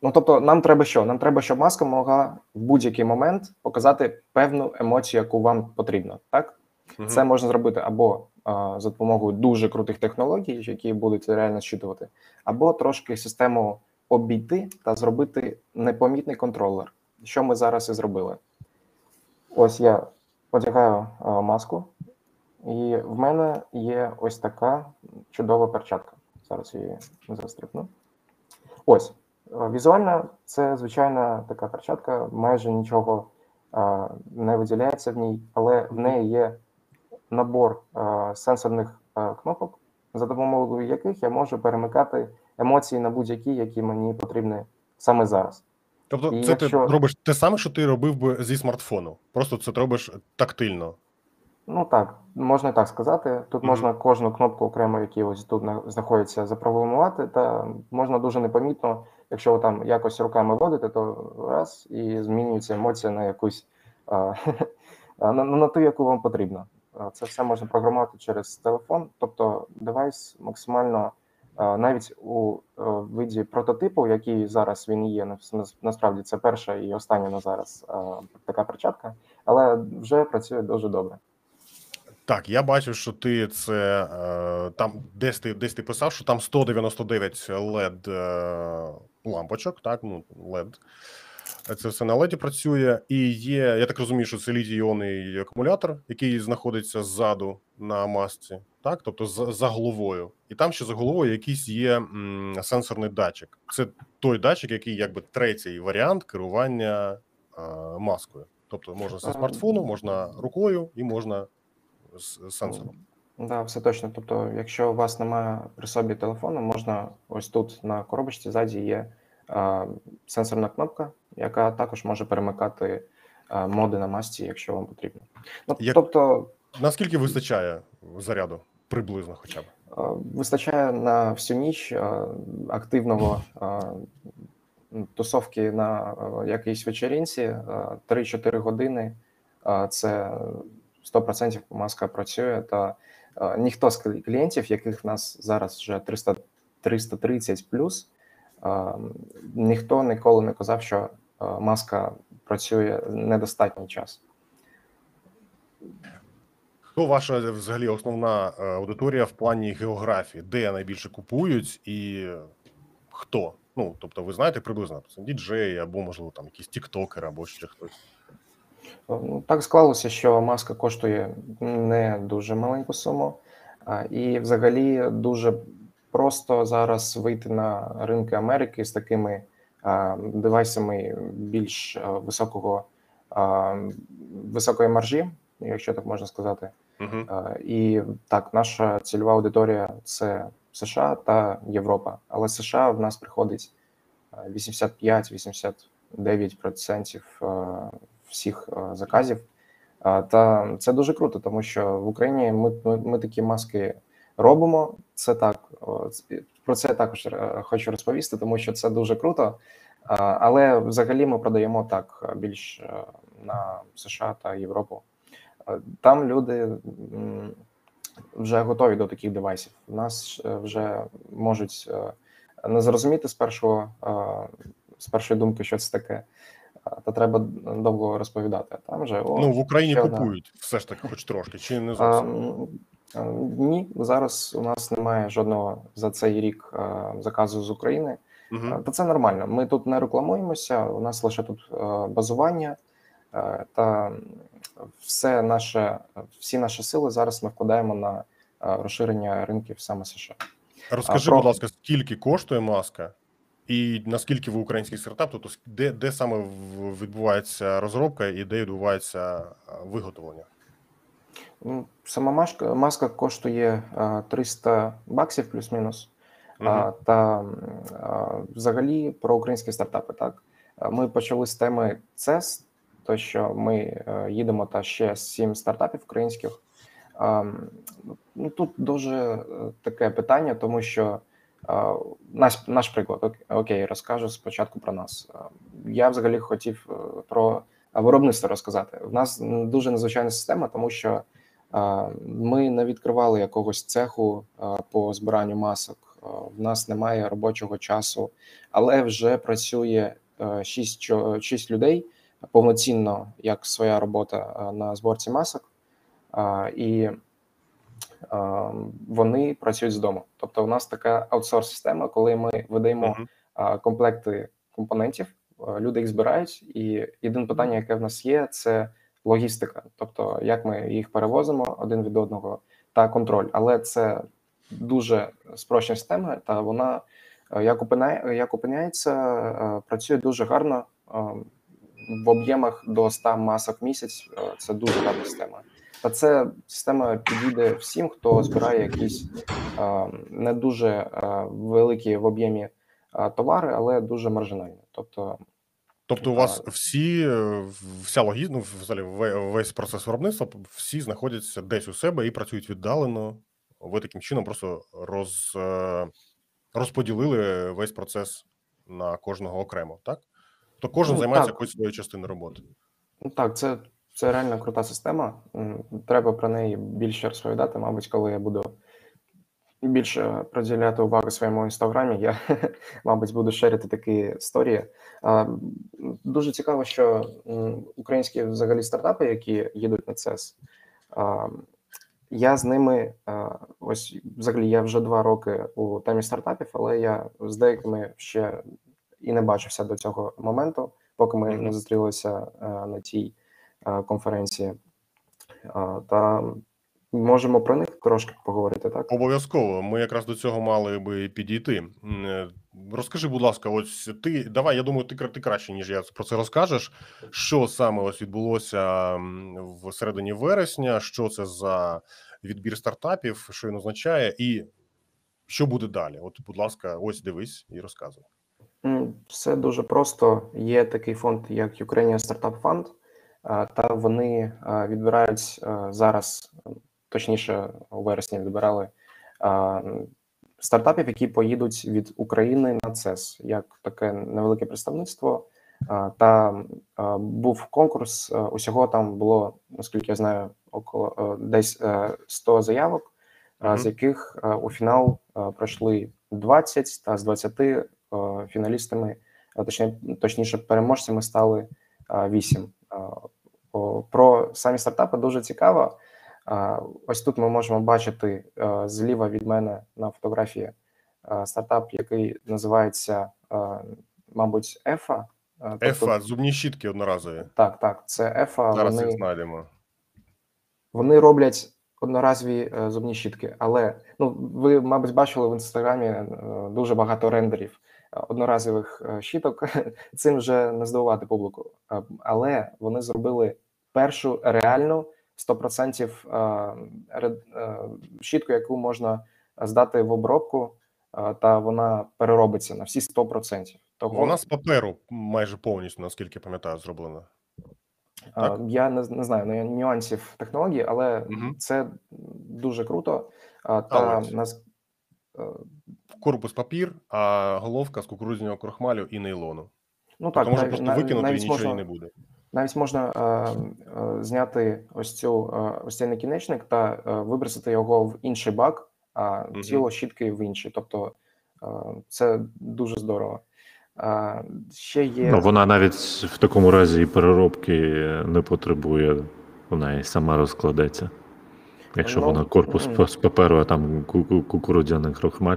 C: Ну, тобто, нам треба що? Нам треба, щоб маска могла в будь-який момент показати певну емоцію, яку вам потрібно. Так,
A: Мгм.
C: це можна зробити або а, за допомогою дуже крутих технологій, які будуть реально зчитувати, або трошки систему обійти та зробити непомітний контролер, що ми зараз і зробили. Ось я одягаю а, маску, і в мене є ось така чудова перчатка. Зараз її застрипну. Ось. Візуально, це звичайна така перчатка, майже нічого не виділяється в ній, але в неї є набор сенсорних кнопок, за допомогою яких я можу перемикати емоції на будь-які, які мені потрібні саме зараз.
A: Тобто,
C: І
A: це
C: якщо-
A: ти робиш те саме, що ти робив би зі смартфону. Просто це ти робиш тактильно.
C: Ну так, можна так сказати. Тут
A: Мгм.
C: можна кожну кнопку окремо, які ось тут на- знаходяться, запрограмувати, та можна дуже непомітно, якщо ви там якось руками водите, то раз і змінюється емоція на якусь а, (laughs) а, на, на ту, яку вам потрібно. Це все можна програмувати через телефон, тобто девайс максимально навіть у е, виді прототипу, який зараз він є, насправді це перша і остання на зараз така перчатка, але вже працює дуже добре.
A: Так, я бачив, що ти це е, там десь ти десь ти писав, що там 199 LED е, лампочок, так, ну LED. Це все на LED працює, і є, я так розумію, що це літій-іонний акумулятор, який знаходиться ззаду на масці, так, тобто за, за головою. І там ще за головою якийсь є м, сенсорний датчик. Це той датчик, який якби третій варіант керування е, маскою. Тобто можна зі смартфону, можна рукою і можна з сенсором.
C: Да, все точно. Тобто, якщо у вас немає при собі телефону, можна ось тут на коробочці ззаді є а, сенсорна кнопка, яка також може перемикати а, моди на масці, якщо вам потрібно. Ну,
A: Як-
C: Тобто
A: Наскільки вистачає заряду? Приблизно, хоча б.
C: а, вистачає на всю ніч а, активного м, тусовки на якійсь вечеринці а, 3-4 години. а, Це 100% маска працює, та а, ніхто з клієнтів, яких в нас зараз вже 300, 330 плюс, а, ніхто ніколи не казав, що а, маска працює недостатній час.
A: Хто ваша взагалі основна е, аудиторія в плані географії? Де найбільше купують і хто? Ну, тобто, ви знаєте приблизно діджеї або, можливо, там якісь тіктокери або ще хтось.
C: Так склалося, що маска коштує не дуже маленьку суму, і взагалі дуже просто зараз вийти на ринки Америки з такими девайсами більш високого високої маржі, якщо так можна сказати. Е, І так, наша цільова аудиторія це США та Європа. Але США в нас приходить е, 85-89% е, всіх е, заказів. Та це дуже круто, тому що в Україні ми, ми, ми такі маски робимо. Це так про це також е, хочу розповісти, тому що це дуже круто. Але взагалі ми продаємо так е, більш на США та Європу. Там люди вже готові до таких девайсів. У нас вже можуть не зрозуміти з першого з першої думки, що це таке, та треба довго розповідати. Там вже о,
A: Ну, в Україні
C: ще одна.
A: купують все ж таки, хоч трошки, чи не зовсім.
C: а, Ні, зараз у нас немає жодного за цей рік заказу з України.
A: Угу.
C: Та це нормально. Ми тут не рекламуємося. У нас лише тут е, базування е, та все наше, всі наші сили зараз ми вкладаємо на е, розширення ринків саме США.
A: Розкажи,
C: про-
A: будь ласка, скільки коштує маска, і наскільки ви український стартап, тобто де, де саме відбувається розробка і де відбувається виготовлення?
C: Ну, Сама маска, маска коштує е, 300 баксів плюс-мінус. А, та взагалі про українські стартапи. Так ми почали з теми CES, то що ми е, їдемо та ще сім стартапів українських. Ну тут дуже е, таке питання, тому що наш наш приклад окей, розкажу спочатку про нас. Я взагалі хотів е, про виробництво розказати. В нас дуже незвичайна система, тому що ми не відкривали якогось цеху по збиранню масок. В нас немає робочого часу, але вже працює 6, 6 людей повноцінно як своя робота на зборці масок, і вони працюють з дому. Тобто, у нас така аутсорс-система, коли ми видаємо комплекти компонентів, люди їх збирають, і єдине питання, яке в нас є, це логістика, тобто як ми їх перевозимо один від одного, та контроль. Але це дуже спрощена система, та вона е, як опинає, як опиняється, е, працює дуже гарно е, в об'ємах до 100 масок в місяць. Е, Це дуже гарна система. Та це система підійде всім, хто збирає якісь е, не дуже е, великі в об'ємі е, товари, але дуже маржинальні. Тобто
A: Тобто, у вас всі, е, вся логістика, ну, взагалі, весь процес виробництва, всі знаходяться десь у себе і працюють віддалено. Ви таким чином просто роз, е, розподілили весь процес на кожного окремо, так? То кожен
C: Ну,
A: займається якоюсь своєю частиною роботи.
C: Ну так, це, це реально крута система. Треба про неї більше розповідати. Мабуть, коли я буду більше приділяти увагу своєму інстаграмі, я, (laughs) мабуть, буду шерити такі історії. Дуже цікаво, що українські взагалі стартапи, які їдуть на CES, я з ними ось взагалі я вже два роки у темі стартапів, але я з деякими ще і не бачився до цього моменту, поки ми не зустрілися на тій а, конференції. Та можемо про них трошки поговорити, так?
A: Обов'язково. Ми якраз до цього мали би підійти. Е, Розкажи, будь ласка, ось ти давай. Я думаю, ти ти краще ніж я про це розкажеш. Що саме ось відбулося в середині вересня? Що це за відбір стартапів? Що він означає, і що буде далі? От, будь ласка, ось дивись і розказуй.
C: Все дуже просто. Є такий фонд, як Ukrainian Startup Fund, та вони відбирають зараз, точніше, у вересні відбирали стартапів, які поїдуть від України на ЦЕС, як таке невелике представництво. Та був конкурс. Усього там було, наскільки я знаю, около десь а, 100 заявок, а,
A: Мгм.
C: з яких у фінал пройшли 20, та з 20 е, фіналістами, точніше, переможцями стали 8. Про самі стартапи дуже цікаво. Ось тут ми можемо бачити е, зліва від мене на фотографії е, стартап, який називається е, мабуть, EFA. е, тобто-
A: Ефа, зубні щітки одноразові.
C: Так, так, це EFA.
A: Зараз
C: вони...
A: їх знайдемо.
C: Вони роблять одноразові зубні щітки, але ну ви, мабуть, бачили в інстаграмі дуже багато рендерів одноразових е, щіток. (laughs) Цим вже не здивувати публіку. Е, Але вони зробили першу реальну 100% е, щітку, яку можна здати в обробку, та вона переробиться на всі 100%. Того
A: Вона з паперу майже повністю, наскільки пам'ятаю, зроблена. Так.
C: Я не, не знаю ну, нюансів технології, але
A: Мгм.
C: це дуже круто. Та нас
A: Корпус папір, а головка з кукурудзяного крохмалю і нейлону.
C: ну
A: Тобто
C: так, нав-
A: просто викинути і нічого
C: можна,
A: не буде.
C: навіть можна е, е, зняти ось цю е, ось цей накінечник та е, вибросити його в інший бак, а
A: Мгм.
C: тіло щітки в інший. Тобто е, це дуже здорово. А, ще є
B: Ну, вона навіть в такому разі і переробки не потребує, вона і сама розкладеться. Якщо
C: Ну,
B: вона корпус з паперу, а там ку- ку- кукурудзяний крохмаль.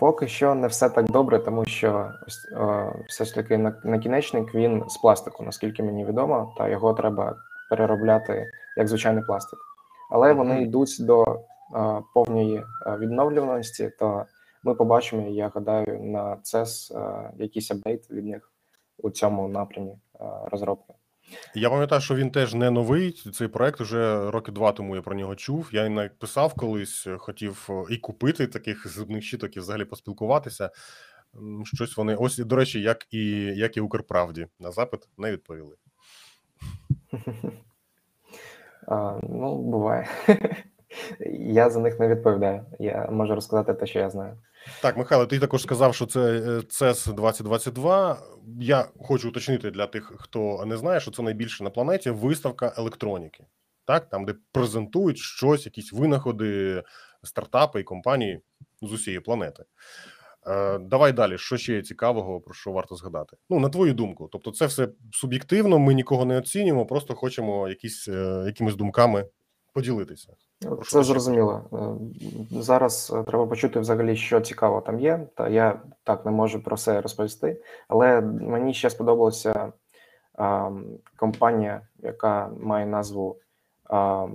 C: Поки що не все так добре, тому що е, все ж таки накінечник він з пластику, наскільки мені відомо, та його треба переробляти як звичайний пластик. Але вони йдуть до е, повної е, відновлюваності, то ми побачимо, я гадаю, на CES е, якийсь апдейт від них у цьому напрямі розробки.
A: Я пам'ятаю, що він теж не новий. Цей проект вже роки два тому я про нього чув. Я навіть писав колись, хотів е, і купити таких зубних щиток і взагалі поспілкуватися. Щось вони ось, до речі, як і як і Укрправді на запит не відповіли. (laughs)
C: А, ну, буває. (laughs) Я за них не відповідаю. Я можу розказати те, що я знаю.
A: Так, Михайло, ти також сказав, що це е, CES 2022. Я хочу уточнити для тих, хто не знає, що це найбільша на планеті виставка електроніки. Так, там, де презентують щось, якісь винаходи, стартапи і компанії з усієї планети. Е, давай далі. Що ще є цікавого, про що варто згадати? Ну, на твою думку. Тобто, це все суб'єктивно, ми нікого не оцінюємо, просто хочемо якісь, е, якимись думками поділитися.
C: Це зрозуміло. Е, Зараз е, треба почути взагалі, що цікаво там є. Та я так не можу про все розповісти. Але мені ще сподобалася а, компанія, яка має назву, а,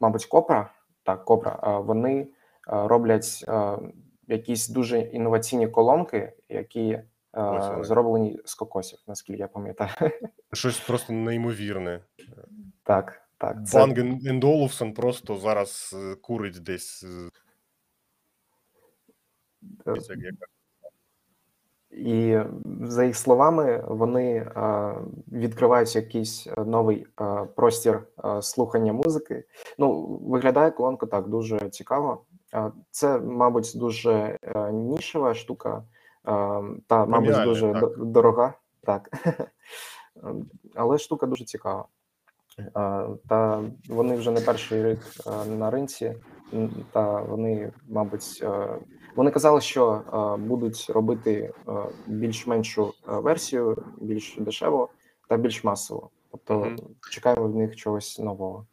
C: мабуть, Копра. Так, Копра. А, Вони роблять а, якісь дуже інноваційні колонки, які а,
A: Ось
C: зроблені з кокосів, наскільки я пам'ятаю.
A: Щось просто неймовірне.
C: Так, так. Це
A: Банк Ен- просто зараз е, курить десь. е,
C: е, І за їх словами, вони відкривають якийсь новий простір слухання музики. Ну, виглядає колонка так дуже цікаво. Це, мабуть, дуже нішева штука, та, мабуть, дуже
A: так.
C: дорога. Так. (laughs) Ем, Але штука дуже цікава. Та вони вже не перший рік на ринці, та вони, мабуть, вони казали, що будуть робити більш-меншу версію, більш дешево та більш масово. Тобто
A: Мгм.
C: чекаємо від них чогось нового.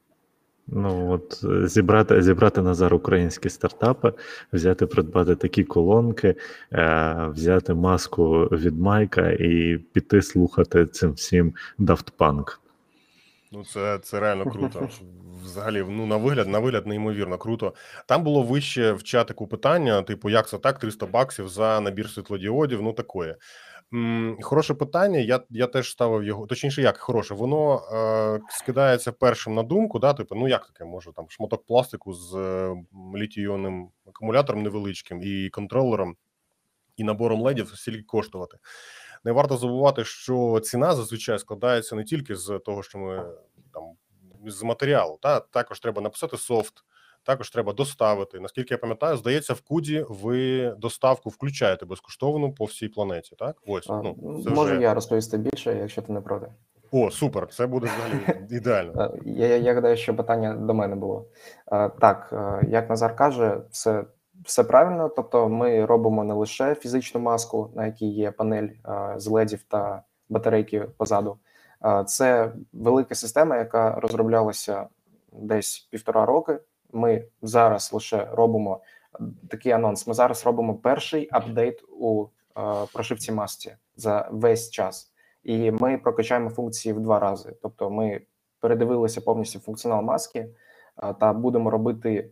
B: Ну от е, зібрати, зібрати Назар українські стартапи, взяти, придбати такі колонки, е, взяти маску від Майка і піти слухати цим всім Daft Punk.
A: Ну, це, це реально круто. Взагалі, ну на вигляд, на вигляд, неймовірно круто. Там було вище в чатику питання: типу, як це так, 300 баксів за набір світлодіодів, ну такое. Хороше питання. Я, я теж ставив його. Точніше, як хороше, воно е, скидається першим на думку. Да, типу, ну як таке може там шматок пластику з е, літій-іонним акумулятором невеличким і контролером, і набором ледів стільки коштувати. Не варто забувати, що ціна зазвичай складається не тільки з того, що ми там з матеріалу, та також треба написати софт, також треба доставити. Наскільки я пам'ятаю, здається, в Куді ви доставку включаєте безкоштовну по всій планеті. Так, ось
C: А,
A: ну це
C: Можу
A: вже
C: я розповісти більше, якщо ти не проти.
A: о, супер. Це буде взагалі ідеально.
C: Е, Я, я, я гадаю, що питання до мене було. Е, Так, е, як Назар каже, це все правильно. Тобто, ми робимо не лише фізичну маску, на якій є панель е, з ледів та батарейки позаду. Е, Це велика система, яка розроблялася десь півтора роки. Ми зараз лише робимо такий анонс. Ми зараз робимо перший апдейт у е, прошивці масці за весь час, і ми прокачаємо функції в два рази. Тобто, ми передивилися повністю функціонал маски та будемо робити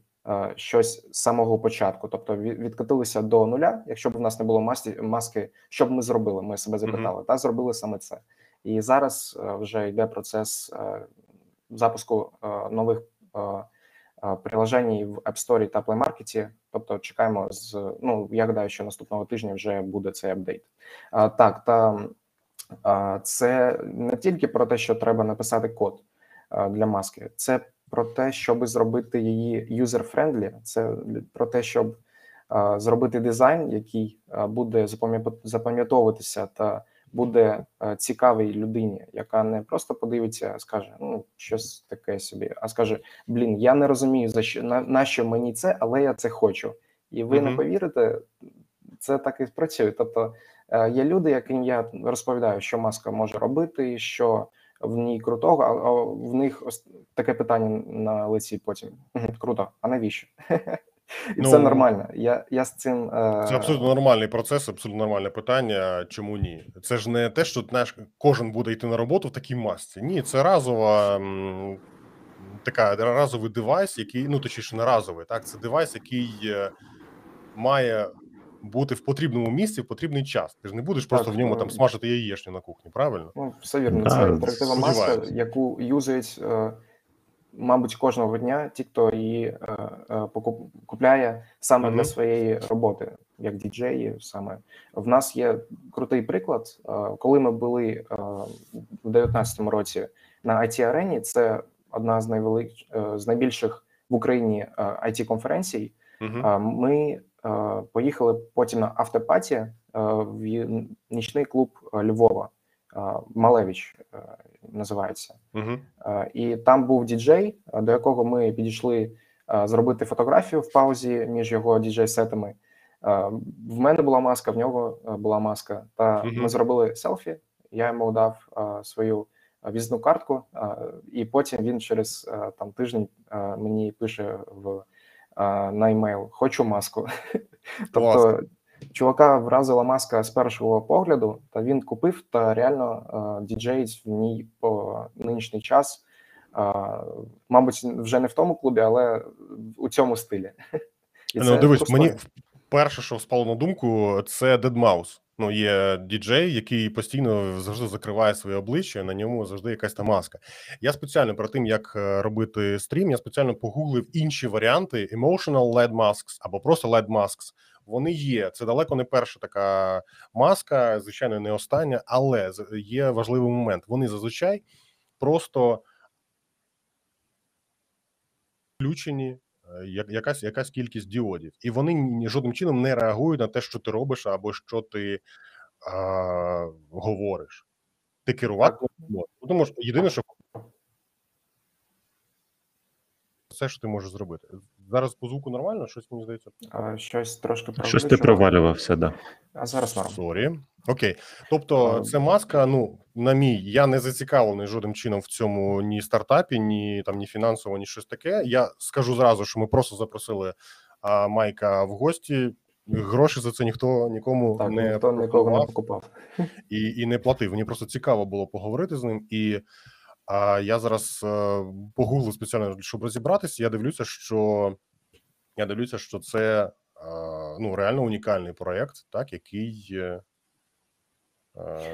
C: щось з самого початку. Тобто, від- відкотилися до нуля. Якщо б в нас не було масті, маски, що б ми зробили? Ми себе запитали, та зробили саме це. І зараз е, вже йде процес е, запуску е, нових е, е, приложень в App Store та Play Market. Тобто чекаємо з ну я гадаю, що наступного тижня вже буде цей апдейт. Так, та це не тільки про те, що треба написати код для маски, це про те, щоб зробити її user-friendly, це про те, щоб зробити дизайн, який буде запам'ят- запам'ятовуватися та буде цікавий людині, яка не просто подивиться, скаже, ну щось таке собі, а скаже: Блін, я не розумію за що на, на що мені це, але я це хочу. І ви не повірите, це так і працює. Тобто е, є люди, яким я розповідаю, що маска може робити, що в ній крутого, а, в них ось таке питання на лиці потім. Круто, а навіщо? (laughs) І
A: Ну,
C: це нормально. Я, я з цим е,
A: Це абсолютно нормальний процес, абсолютно нормальне питання. Чому ні? Це ж не те, що знаєш, кожен буде йти на роботу в такій масці. Ні, це разова така разовий девайс, який ну точніше не разовий. Так, це девайс, який е, має бути в потрібному місці в потрібний час. Ти ж не будеш просто
C: Так,
A: в ньому
C: ну,
A: там смажити яєчню на кухні, правильно?
C: Ну, все вірно. Це інтерактивна маска, яку юзають, е, мабуть, кожного дня ті, хто її е, е, купляє саме для своєї роботи, як діджеї. Саме в нас є крутий приклад. Коли ми були в 2019 році на it арені це одна з найвелик... з найбільших в Україні it конференцій.
A: Угу.
C: Ми поїхали потім на автопаті е, в нічний клуб е, Львова. е, Малевич е, називається.
A: Угу.
C: Е, І там був діджей, е, до якого ми підійшли е, зробити фотографію в паузі між його діджей-сетами. Е, В мене була маска, в нього е, була маска. Та
A: Мгм.
C: ми зробили селфі. Я йому дав е, свою е, візитну картку, е, і потім він через е, там тиждень е, мені пише в е, на емейл Хочу маску. тобто чувака вразила маска з першого погляду, та він купив та реально діджеїть в ній по нинішній час. Мабуть, вже не в тому клубі, але у цьому стилі. (laughs) І
A: Ну,
C: це
A: дивись,
C: просто-
A: мені перше, що спало на думку, це Deadmau5. Ну, є діджей, який постійно завжди закриває своє обличчя, на ньому завжди якась там маска. Я спеціально перед тим, як е, робити стрім, я спеціально погуглив інші варіанти: Emotional LED Masks або просто LED Masks. Вони є. Це далеко не перша така маска, звичайно, не остання, але є важливий момент. Вони зазвичай просто включені якась якась кількість діодів, і вони жодним чином не реагують на те, що ти робиш, або що ти а, говориш. Ти керувати не можеш. Тому що єдине, що все, що ти можеш зробити. Зараз по звуку нормально, щось мені здається.
C: е, щось трошки
B: Щось ти
C: провалював.
B: провалювався, да.
C: А зараз норм.
A: Sorry. Окей. Тобто,
C: А,
A: це маска. Ну, на мій, я не зацікавлений жодним чином в цьому ні стартапі, ні там ні фінансово, ні щось таке. Я скажу зразу, що ми просто запросили а, Майка в гості. Гроші за це ніхто нікому
C: Так,
A: не
C: ніхто нікого не покупав.
A: і, і не платив. Мені просто цікаво було поговорити з ним. І а, я зараз е, погуглив спеціально, щоб розібратися. Я дивлюся, що я дивлюся, що це е, ну реально унікальний проєкт, так який. е,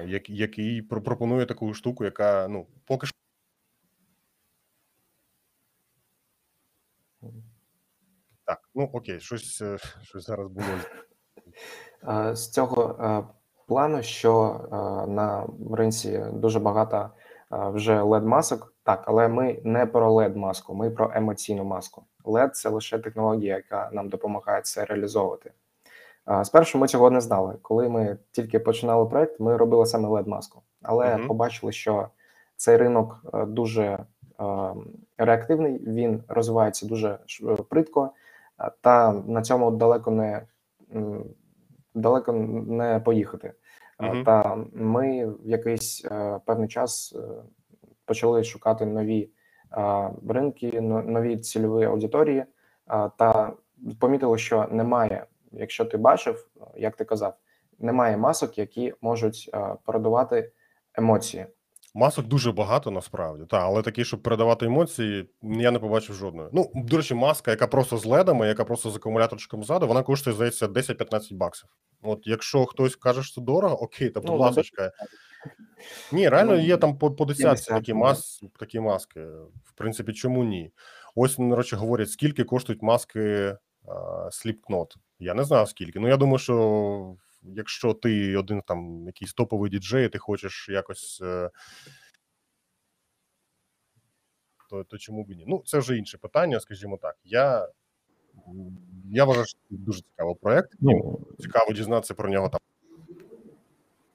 A: як- який про- пропонує таку штуку, яка ну поки що. Так, ну окей, щось, щось зараз було.
C: З цього плану, що на ринці дуже багато вже led масок так, але ми не про led маску ми про емоційну маску. LED – це лише технологія, яка нам допомагає це реалізовувати. Е, Спершу ми цього не знали. Коли ми тільки починали проект, ми робили саме led маску але
A: Мгм.
C: побачили, що цей ринок е, дуже е, реактивний, він розвивається дуже притко, е, та на цьому далеко не далеко не поїхати. Е,
A: Мгм.
C: Та ми в якийсь е, певний час е, почали шукати нові е, ринки, нові цільові аудиторії, е, та помітили, що немає. Якщо ти бачив, як ти казав, немає масок, які можуть е, передавати емоції.
A: Масок дуже багато насправді, так, але такі, щоб передавати емоції, я не побачив жодної. Ну, до речі, маска, яка просто з ледами, яка просто з акумуляторчиком ззаду, вона коштує, здається, 10-15 баксів. От якщо хтось каже, що це дорого, окей, та будь
C: Ну,
A: ласочка. Ні, реально
C: Ну,
A: є там по, по десятці такі,
C: да.
A: мас, такі маски. В принципі, чому ні? Ось, ну, речі, говорять, скільки коштують маски Slipknot. Я не знаю скільки. Ну, я думаю, що якщо ти один там якийсь топовий діджей, ти хочеш якось. е, То, то чому б і ні? Ну, це вже інше питання, скажімо так. Я, я вважаю, що це дуже цікавий проект.
B: Ну,
A: Цікаво дізнатися про нього там.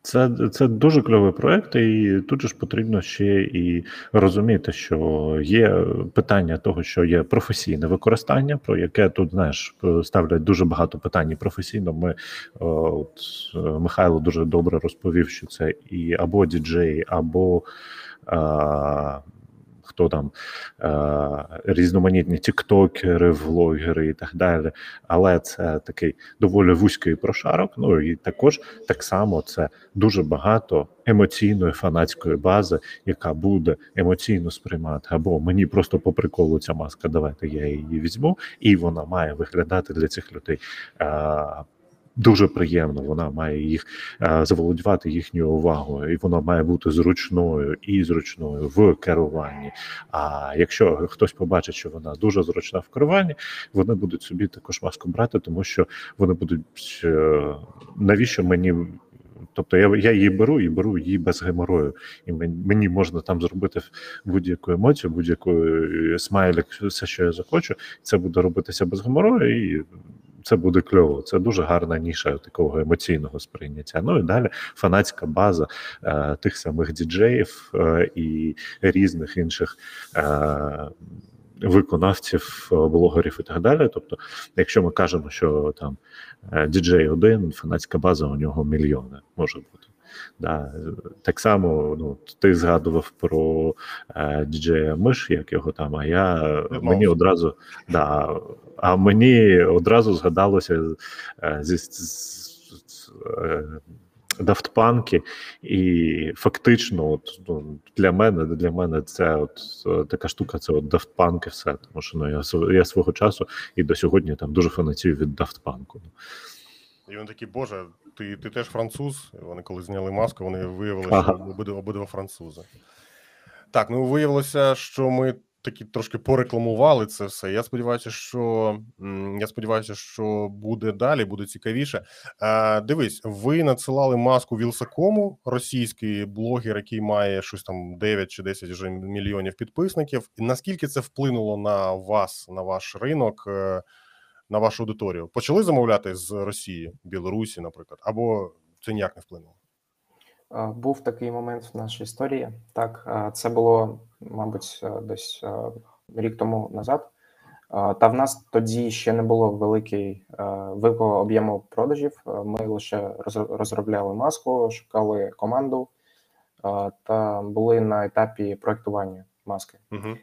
B: Це, це дуже кльовий проект, і тут ж потрібно ще і розуміти, що є питання того, що є професійне використання, про яке тут знаєш ставлять дуже багато питань і професійно. Ми е, от е, Михайло дуже добре розповів, що це і або діджей, або е, хто там е, різноманітні тіктокери, влогери і так далі. Але це такий доволі вузький прошарок. Ну і також так само це дуже багато емоційної фанатської бази, яка буде емоційно сприймати. Або мені просто по приколу ця маска, давайте я її візьму, і вона має виглядати для цих людей. Дуже приємно, вона має їх е, заволодівати їхньою увагою, і вона має бути зручною і зручною в керуванні. А якщо хтось побачить, що вона дуже зручна в керуванні, вони будуть собі також маску брати, тому що вони будуть е, навіщо мені. Тобто я я її беру і беру її без геморою, і мені, мені можна там зробити будь-яку емоцію, будь-яку е, смайлик, все, що я захочу. Це буде робитися без геморою, і це буде кльово. Це дуже гарна ніша такого емоційного сприйняття. Ну і далі фанатська база е, тих самих діджеїв е, і різних інших. Е, Виконавців, е, блогерів і так далі. Тобто, якщо ми кажемо, що там е, діджей один, фанатська база у нього мільйони може бути. Да. Так само ну, ти згадував про е, діджея Миш, як його там, а я мені одразу да, а мені одразу згадалося е, зі. з, з, е, Дафтпанки, і фактично, от ну для мене для мене це от така штука. Це от Дафтпанк і все. Тому що ну я я свого часу і до сьогодні там дуже фанатію від Дафтпанку.
A: І він такий, Боже, ти ти теж француз. Вони коли зняли маску, вони виявили, ага. що обидва, обидва французи. Так, ну виявилося, що ми такі трошки порекламували це все. Я сподіваюся, що я сподіваюся, що буде далі, буде цікавіше. А, Дивись, ви надсилали маску Вілсакому, російський блогер, який має щось там 9 чи 10 вже мільйонів підписників. Наскільки це вплинуло на вас, на ваш ринок, е, на вашу аудиторію? Почали замовляти з Росії, Білорусі, наприклад, або це ніяк не вплинуло?
C: Був такий момент в нашій історії. Так, це було, мабуть, десь рік тому назад. Та в нас тоді ще не було великий, великого об'єму продажів. Ми лише розробляли маску, шукали команду та були на етапі проектування маски.
A: Угу.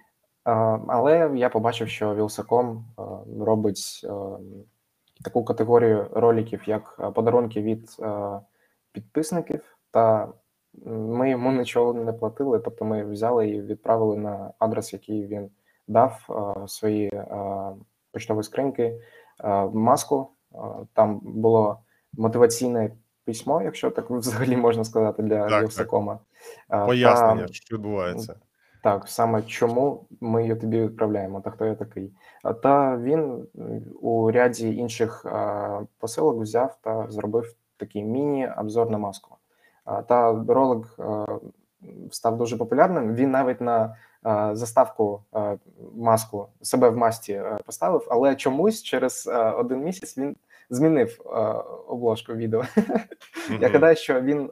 C: Але я побачив, що Вілсаком робить таку категорію роликів, як подарунки від підписників. Та ми йому нічого не платили, тобто ми взяли і відправили на адрес, який він дав е, свої е, почтові скриньки, е, маску. Там було мотиваційне письмо, якщо так взагалі можна сказати, для Вілсакома.
A: Пояснення, та, що відбувається.
C: Так, саме чому ми її тобі відправляємо, та хто я такий. Та він у ряді інших посилок взяв та зробив такий міні-обзор на маску. Та ролик став дуже популярним. Він навіть на заставку маску себе в масті поставив, але чомусь через один місяць він змінив обложку відео. (laughs) Я гадаю, що він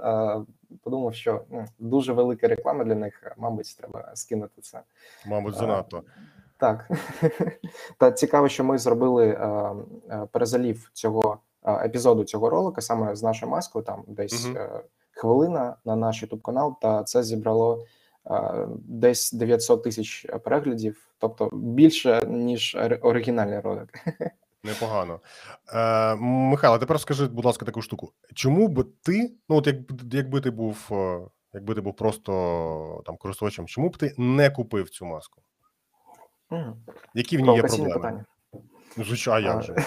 C: подумав, що ну, дуже велика реклама для них, мабуть, треба скинути це.
A: Мабуть, занадто.
C: Так. (laughs) Та цікаво, що ми зробили перезалів цього епізоду цього ролика саме з нашою маскою, там десь.
A: Мгм.
C: хвилина на наш youtube канал, та це зібрало е, десь 900 тисяч переглядів, тобто більше ніж оригінальний ролик. (laughs)
A: Непогано. Е, Михайло, тепер скажи, будь ласка, таку штуку. Чому б ти, ну от як, якби ти був, е, якби ти був просто там користувачем, чому б ти не купив цю маску?
C: Мгм.
A: Які в ній є проблеми?
C: питання.
A: Ну, Звичайно, як же? (laughs)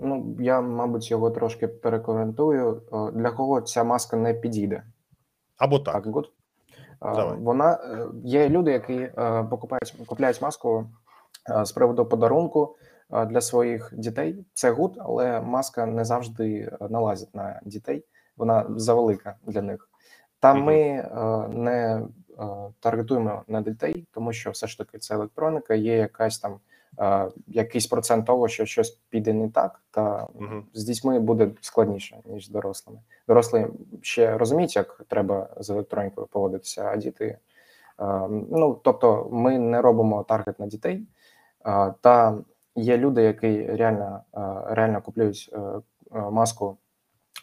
C: Ну, я, мабуть, його трошки перекоментую. Для кого ця маска не підійде?
A: Або так.
C: Так, good.
A: Давай.
C: Вона е, є люди, які е, покупають купляють маску е, з приводу подарунку е, для своїх дітей. Це good, але маска не завжди е, налазить на дітей. Вона завелика для них. Та ми е, не е, таргетуємо на дітей, тому що все ж таки це електроніка, є якась там якийсь процент того, що щось піде не так, та
A: Мгм.
C: з дітьми буде складніше ніж з дорослими. Дорослі ще розуміють, як треба з електронікою поводитися, а діти. е, Ну тобто, ми не робимо таргет на дітей, та є люди, які реально е, реально купують е, е, маску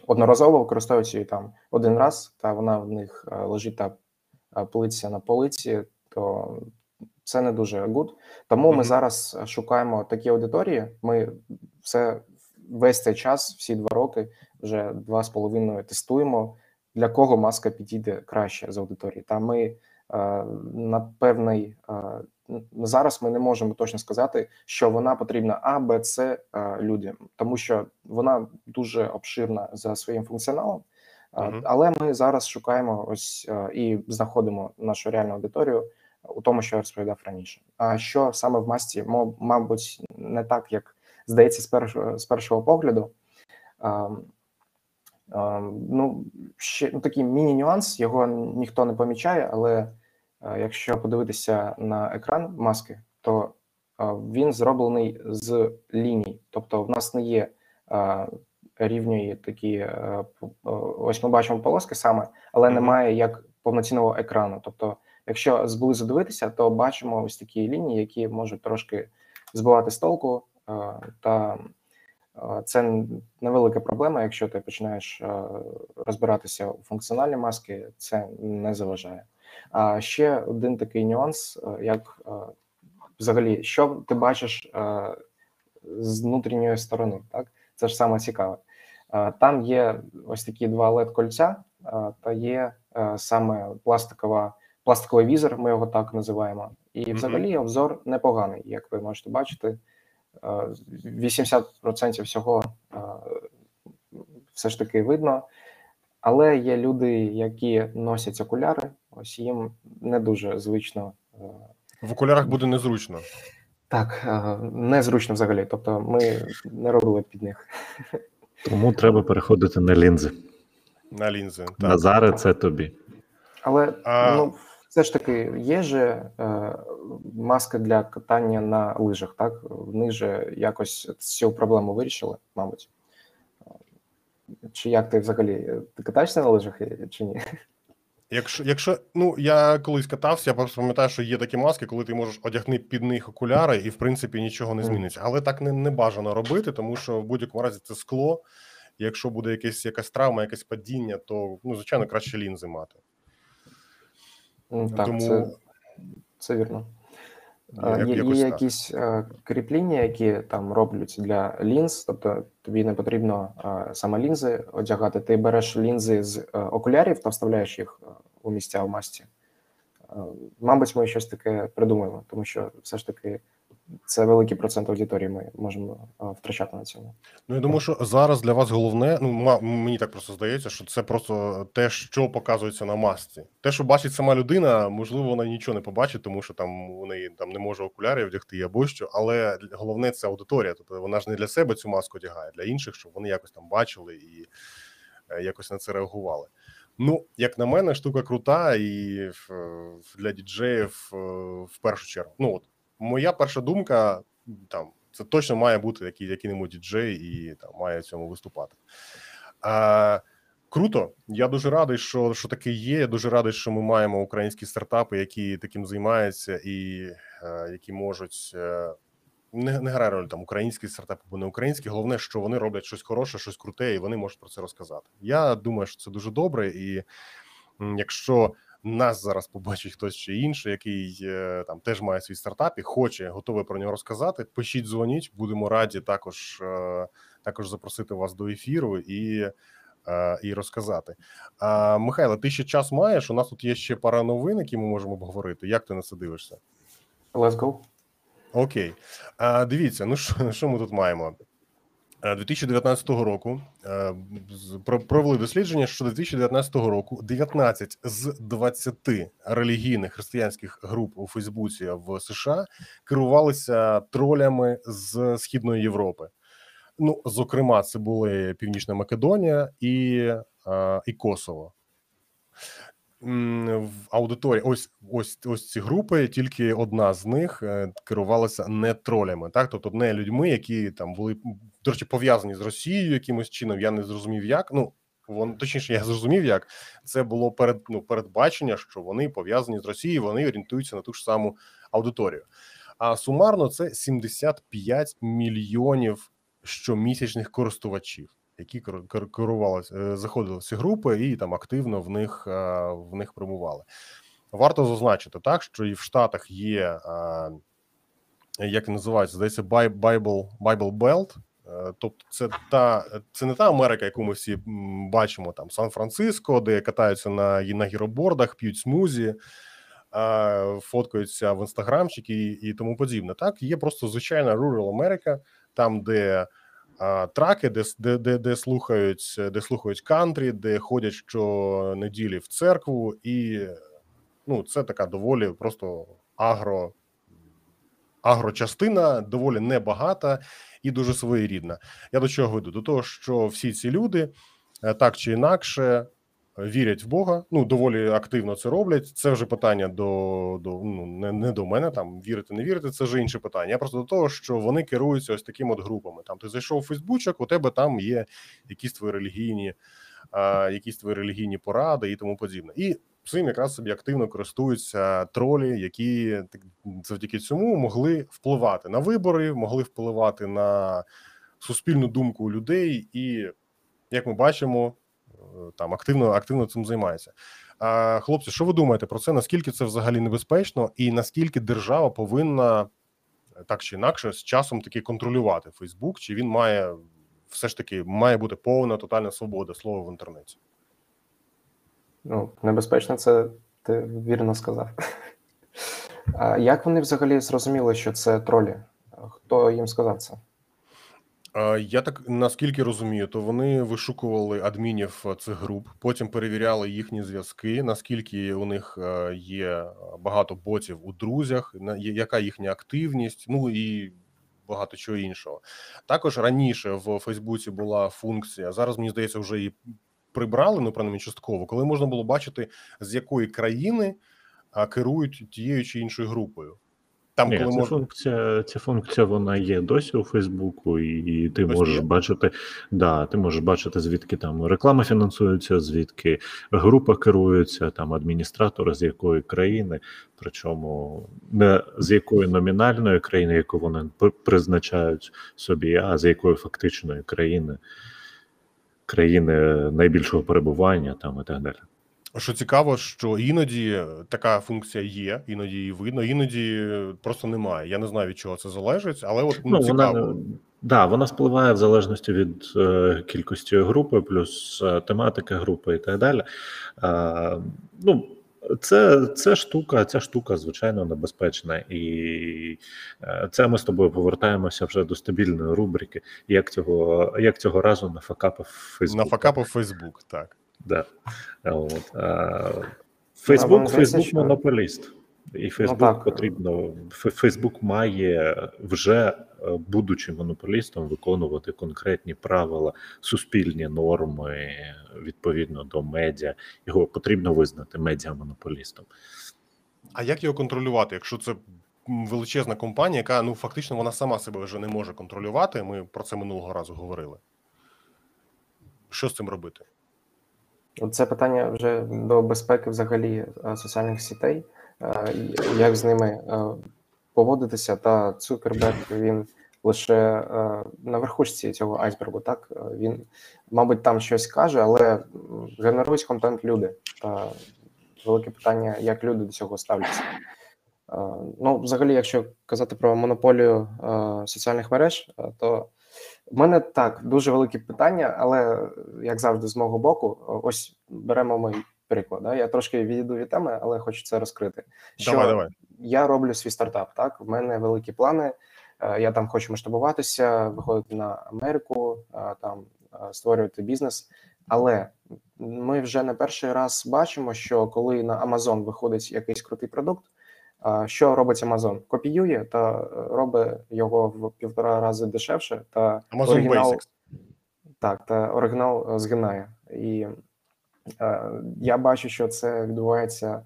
C: одноразово, використовують її там один раз, та вона в них лежить та пилиться на полиці, то це не дуже good. Тому ми зараз шукаємо такі аудиторії. Ми все весь цей час, всі два роки, вже два з половиною тестуємо, для кого маска підійде краще з аудиторії. Та ми на певний е, зараз ми не можемо точно сказати, що вона потрібна A, B, C е, людям, тому що вона дуже обширна за своїм функціоналом. Е,
A: Мгм.
C: Але ми зараз шукаємо ось е, і знаходимо нашу реальну аудиторію у тому, що я розповідав раніше. А що саме в масці, мабуть, не так, як здається, з першого з першого погляду. Ну, ще ну, такий міні-нюанс, його ніхто не помічає, але якщо подивитися на екран маски, то він зроблений з ліній. Тобто, в нас не є а, рівної такі. ось ми бачимо полоски саме, але немає як повноцінного екрану. Тобто, якщо зблизу дивитися, то бачимо ось такі лінії, які можуть трошки збивати з толку, е, та е, це невелика проблема. Якщо ти починаєш е, розбиратися у функціональній маски, це не заважає. А ще один такий нюанс, е, як е, взагалі, що ти бачиш з внутрішньої сторони, так це ж саме цікаве. Там є ось такі два led кольця, та є саме пластикова пластиковий візор, ми його так називаємо. І взагалі обзор непоганий, як ви можете бачити. Е, 80% всього е, все ж таки видно. Але є люди, які носять окуляри, ось їм не дуже звично. е,
A: В окулярах буде незручно.
C: Так, е, незручно взагалі. Тобто ми не робили під них.
B: Тому треба переходити на лінзи.
A: На лінзи. Так.
B: Назаре, це тобі.
C: Але
A: А-
C: ну, все ж таки є же е, маски для катання на лижах, так? Вони же якось цю проблему вирішили, мабуть. Чи як ти взагалі? Ти катаєшся на лижах е, чи ні?
A: Якщо, якщо ну я колись катався, я просто пам'ятаю, що є такі маски, коли ти можеш одягни під них окуляри, і в принципі нічого не зміниться. Але так не, не бажано робити, тому що в будь-якому разі це скло. Якщо буде якесь якась травма, якесь падіння, то ну звичайно краще лінзи мати.
C: Так,
A: Тому-
C: це, це вірно.
A: Як-
C: Є,
A: якось
C: є
A: так.
C: якісь е, кріпління, які там роблять для лінз, тобто тобі не потрібно е, саме лінзи одягати. Ти береш лінзи з е, окулярів та вставляєш їх у місця в масці. Мабуть, ми щось таке придумаємо, тому що все ж таки це великий процент аудиторії. Ми можемо втрачати на цьому.
A: Ну я думаю, що зараз для вас головне, ну мені так просто здається, що це просто те, що показується на масці. Те, що бачить сама людина, можливо, вона нічого не побачить, тому що там у неї там не може окулярів вдягти або що. Але головне це аудиторія. Тобто вона ж не для себе цю маску одягає, для інших, щоб вони якось там бачили і е, якось на це реагували. Ну, як на мене, штука крута, і для діджеїв е, в першу чергу. Ну от моя перша думка там це точно має бути який, який-небудь діджей і там має цьому виступати. А, круто. Я дуже радий, що, що таке є. Я дуже радий, що ми маємо українські стартапи, які таким займаються, і е, які можуть. Е, не, не грає роль там український стартап або не український. Головне, що вони роблять щось хороше, щось круте, і вони можуть про це розказати. Я думаю, що це дуже добре. І якщо нас зараз побачить хтось чи інший, який е, там теж має свій стартап і хоче, готовий про нього розказати. Пишіть, дзвоніть, будемо раді також, е, також запросити вас до ефіру і, е, і розказати. А, Михайло, ти ще час маєш? У нас тут є ще пара новин, які ми можемо обговорити. Як ти на це дивишся?
C: Let's go.
A: Окей, а, дивіться, ну що ми тут маємо? Е, 2019 року е, про- провели дослідження, що 2019 року 19 з 20 релігійних християнських груп у Фейсбуці в США керувалися тролями з Східної Європи. Ну, зокрема, це були Північна Македонія і, е, і Косово. Аудиторії, ось ось ось ці групи, тільки одна з них е, керувалася не тролями, так тобто не людьми, які там були до речі, пов'язані з Росією якимось чином. Я не зрозумів, як ну вон точніше, я зрозумів, як це було перед ну передбачення, що вони пов'язані з Росією, вони орієнтуються на ту ж саму аудиторію. А сумарно це 75 мільйонів щомісячних користувачів, які кер- кер- керувалися, е, заходили в ці групи і там активно в них е, в них промували. Варто зазначити так, що і в Штатах є. е, Як називається, здається, Bible, Bible Belt. Тобто, це та це не та Америка, яку ми всі бачимо там Сан-Франциско, де катаються на на гіробордах, п'ють смузі, фоткаються в інстаграмчики і, і тому подібне. Так, є просто звичайна Rural Америка, там, де траки, де, де, де, де слухають, де слухають кантрі, де ходять щонеділі в церкву, і ну, це така доволі просто агро. Агрочастина доволі небагата і дуже своєрідна. Я до чого веду? До того, що всі ці люди е, так чи інакше е, вірять в Бога. Ну доволі активно це роблять. Це вже питання до, до ну не, не до мене. Там вірити, не вірити. Це вже інше питання. Я просто до того, що вони керуються ось такими от групами. Там ти зайшов у Фейсбучок, у тебе там є якісь твої релігійні, а, якісь твої релігійні поради і тому подібне. І цим якраз собі активно користуються тролі, які завдяки цьому могли впливати на вибори, могли впливати на суспільну думку людей, і як ми бачимо, там активно активно цим займається. А, хлопці, що ви думаєте про це? Наскільки це взагалі небезпечно, і наскільки держава повинна так чи інакше з часом таки контролювати Фейсбук? Чи він має все ж таки має бути повна тотальна свобода слова в інтернеті?
C: Ну, небезпечно, це ти вірно сказав. А як вони взагалі зрозуміли, що це тролі? Хто їм сказав це?
A: Я так наскільки розумію, то вони вишукували адмінів е, цих груп, потім перевіряли їхні зв'язки, наскільки у них е, є багато ботів у друзях, на- яка їхня активність, ну і багато чого іншого. Також раніше в Фейсбуці була функція. Зараз мені здається, вже її прибрали, ну принаймні частково, коли можна було бачити, з якої країни керують тією чи іншою групою. Там,
B: Ні,
A: коли
B: ця
A: мож...
B: функція, ця функція вона є досі у Фейсбуку, і ти
A: Досі
B: можеш
A: є?
B: бачити, да, ти можеш бачити, звідки там реклама фінансується, звідки група керується, там адміністратори з якої країни, причому не з якої номінальної країни, яку вони призначають собі, а з якої фактичної країни, країни найбільшого перебування там і так далі.
A: Що цікаво, що іноді така функція є, іноді її видно, іноді просто немає. Я не знаю від чого це залежить, але от ну,
B: Ну,
A: цікаво.
B: вона, да, вона спливає в залежності від е, кількості групи, плюс е, тематики групи і так далі. Е, ну, це, це штука, ця штука, звичайно, небезпечна. І е, це ми з тобою повертаємося вже до стабільної рубрики, як цього, як цього разу на факапи Facebook.
A: На факапи Фейсбук, так.
B: Да. От, а, Фейсбук, Фейсбук монополіст. І Фейсбук
C: так.
B: потрібно Фейсбук має вже, е, будучи монополістом, виконувати конкретні правила, суспільні норми відповідно до медіа. Його потрібно визнати медіа-монополістом.
A: А як його контролювати, якщо це величезна компанія, яка ну фактично вона сама себе вже не може контролювати? Ми про це минулого разу говорили. Що з цим робити?
C: Це питання вже до безпеки взагалі е, соціальних сітей, е, як з ними е, поводитися. Та Цукерберг він лише на верхушці цього айсбергу. Так він, мабуть, там щось каже, але генерують контент люди. Та велике питання, як люди до цього ставляться. Ну, взагалі, якщо казати про монополію соціальних мереж, то в мене так дуже великі питання, але як завжди, з мого боку, ось беремо мій приклад. Да? Я трошки відійду від теми, але хочу це розкрити. Що
A: Давай, давай.
C: я роблю свій стартап. Так, в мене великі плани. е, Я там хочу масштабуватися, виходити на Америку, е, там е, створювати бізнес. Але ми вже не перший раз бачимо, що коли на Amazon виходить якийсь крутий продукт, що робить Amazon? Копіює та е, робить його в півтора рази дешевше, та
A: Amazon
C: оригінал,
A: Basics.
C: так, та оригінал е, згинає. І е, я бачу, що це відбувається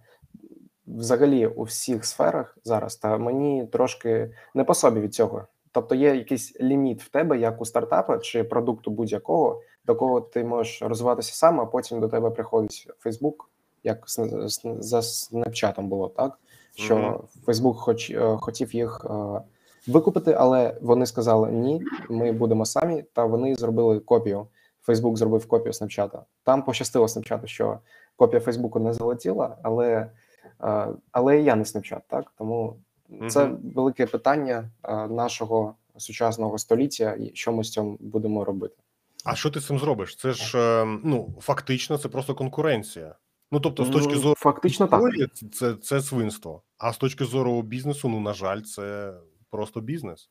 C: взагалі у всіх сферах зараз. Та мені трошки не по собі від цього. Тобто є якийсь ліміт в тебе, як у стартапа чи продукту будь-якого, до кого ти можеш розвиватися сам, а потім до тебе приходить Facebook, як з- з- за Snapchat було, так? Що
A: Мгм.
C: Facebook хоч, е, хотів їх е, викупити, але вони сказали ні, ми будемо самі, та вони зробили копію. Facebook зробив копію Snapchat. Там пощастило Snapchat, що копія Facebook не залетіла, але, е, але і я не Snapchat, так? Тому це
A: Мгм.
C: велике питання нашого сучасного століття, і що ми з цим будемо робити.
A: А що ти з цим зробиш? Це ж е, ну фактично це просто конкуренція. Ну тобто, з точки
C: Ну,
A: зору
C: фактично так.
A: це, це, свинство. А з точки зору бізнесу, ну на жаль, це просто бізнес.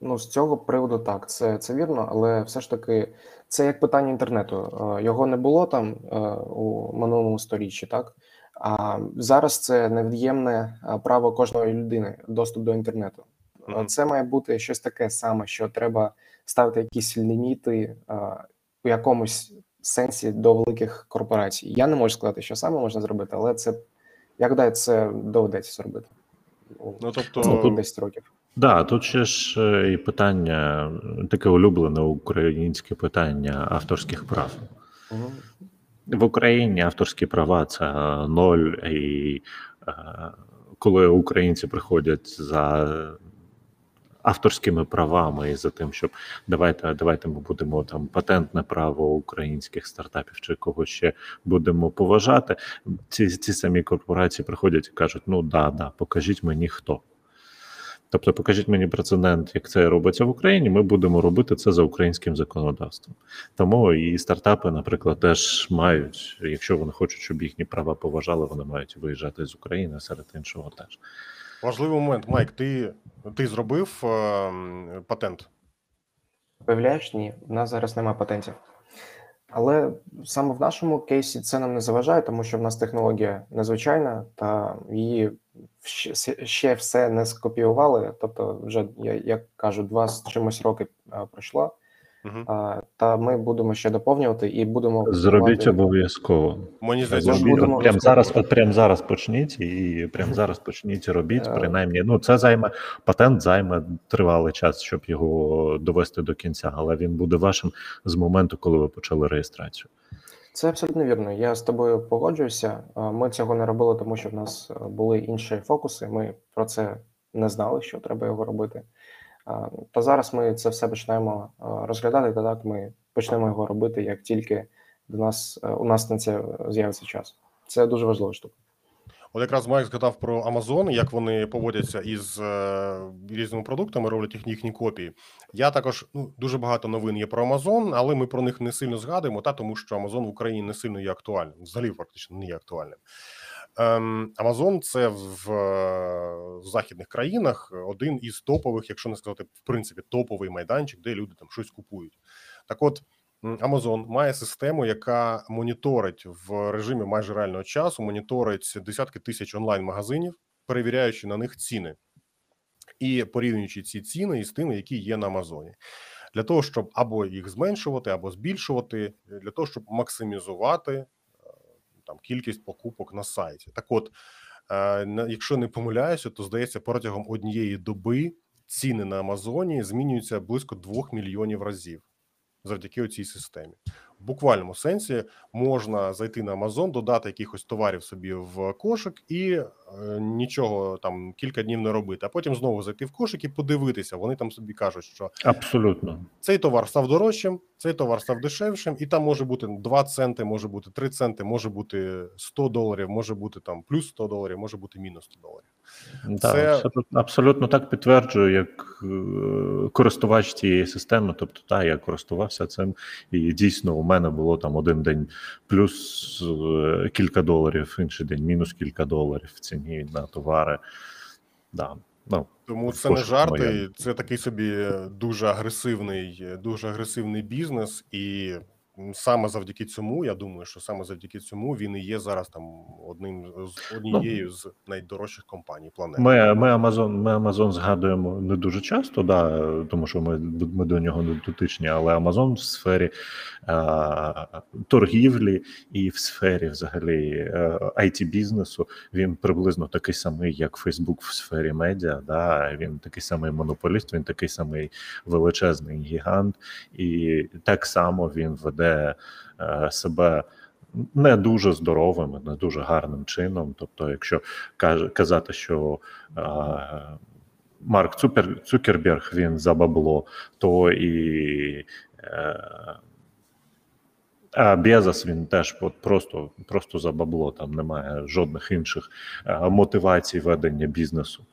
C: Ну, з цього приводу так, це, це вірно, але все ж таки це як питання інтернету. Е, Його не було там е, у минулому сторіччі, так? А зараз це невід'ємне е, право кожної людини доступ до інтернету.
A: Мгм.
C: Це має бути щось таке саме, що треба ставити якісь ліміти у якомусь сенсі до великих корпорацій. Я не можу сказати, що саме можна зробити, але це як гадаю, це доведеться зробити.
A: Ну тобто,
C: наступні 10 років.
B: Да, тут ще ж е, і питання, таке улюблене українське питання авторських прав. В Україні авторські права це ноль, і е, коли українці приходять за авторськими правами і за тим, щоб давайте, давайте ми будемо там патентне право українських стартапів чи когось ще будемо поважати. Ці, ці самі корпорації приходять і кажуть: ну да, да, покажіть мені хто. Тобто, покажіть мені прецедент, як це робиться в Україні. Ми будемо робити це за українським законодавством. Тому і стартапи, наприклад, теж мають, якщо вони хочуть, щоб їхні права поважали, вони мають виїжджати з України серед іншого теж.
A: Важливий момент, Майк. Ти, ти зробив е, патент?
C: Виявляєш, ні, в нас зараз немає патентів. Але саме в нашому кейсі це нам не заважає, тому що в нас технологія незвичайна, та її ще, все не скопіювали. Тобто, вже я як кажу, два з чимось роки пройшло.
A: Угу.
C: А, та ми будемо ще доповнювати і будемо
B: Зробіть обов'язково.
A: Мені здається,
B: Зробіть,
C: будемо
B: прямо зараз, от прямо зараз почніть і прямо (laughs) зараз почніть робіть.
C: Е.
B: Принаймні, ну це займе патент, займе тривалий час, щоб його довести до кінця, але він буде вашим з моменту, коли ви почали реєстрацію.
C: Це абсолютно вірно. Я з тобою погоджуюся. Ми цього не робили, тому що в нас е, були інші фокуси. Ми про це не знали, що треба його робити. Та зараз ми це все почнемо розглядати. Та так ми почнемо його робити, як тільки до нас е, у нас на це з'явиться час. Це дуже важлива штука.
A: От якраз Майк згадав про Amazon, як вони поводяться із е, різними продуктами, роблять їхні, їхні копії. Я також ну дуже багато новин є про Amazon, але ми про них не сильно згадуємо, та тому що Amazon в Україні не сильно є актуальним, взагалі практично не є актуальним. Ем, Amazon це в, в західних країнах один із топових, якщо не сказати, в принципі, топовий майданчик, де люди там щось купують. Так, от Amazon має систему, яка моніторить в режимі майже реального часу, моніторить десятки тисяч онлайн-магазинів, перевіряючи на них ціни і порівнюючи ці ціни із тими, які є на Амазоні, для того, щоб або їх зменшувати, або збільшувати, для того, щоб максимізувати там кількість покупок на сайті. Так, от, е, якщо не помиляюся, то здається, протягом однієї доби ціни на Амазоні змінюються близько 2 мільйонів разів завдяки цій системі. В буквальному сенсі можна зайти на Amazon, додати якихось товарів собі в кошик і е, нічого там кілька днів не робити, а потім знову зайти в кошик і подивитися. Вони там собі кажуть, що
B: Абсолютно.
A: цей товар став дорожчим, цей товар став дешевшим, і там може бути 2 центи, може бути 3 центи, може бути 100 доларів, може бути там плюс 100 доларів, може бути мінус 100 доларів.
B: Так,
A: Це-
B: абсолютно, абсолютно так підтверджую, як е, користувач цієї системи. Тобто, та я користувався цим, і дійсно у мене було там один день плюс е, кілька доларів, інший день мінус кілька доларів в ціні на товари. Да. Ну,
A: Тому це не жарти,
B: моя.
A: це такий собі дуже агресивний, дуже агресивний бізнес, і саме завдяки цьому, я думаю, що саме завдяки цьому він і є зараз там одним з однією з найдорожчих компаній планети.
B: Ми, ми Amazon, ми Amazon згадуємо не дуже часто, да, тому що ми, ми до нього не дотичні, але Amazon в сфері е, торгівлі і в сфері взагалі е, it бізнесу він приблизно такий самий, як Facebook в сфері медіа. Да, він такий самий монополіст, він такий самий величезний гігант, і так само він веде е, себе не дуже здоровим, не дуже гарним чином. Тобто, якщо казати, що е, Марк Цукер, Цукерберг він за бабло, то і е, а Безос він теж просто, просто за бабло. Там немає жодних інших мотивацій ведення бізнесу.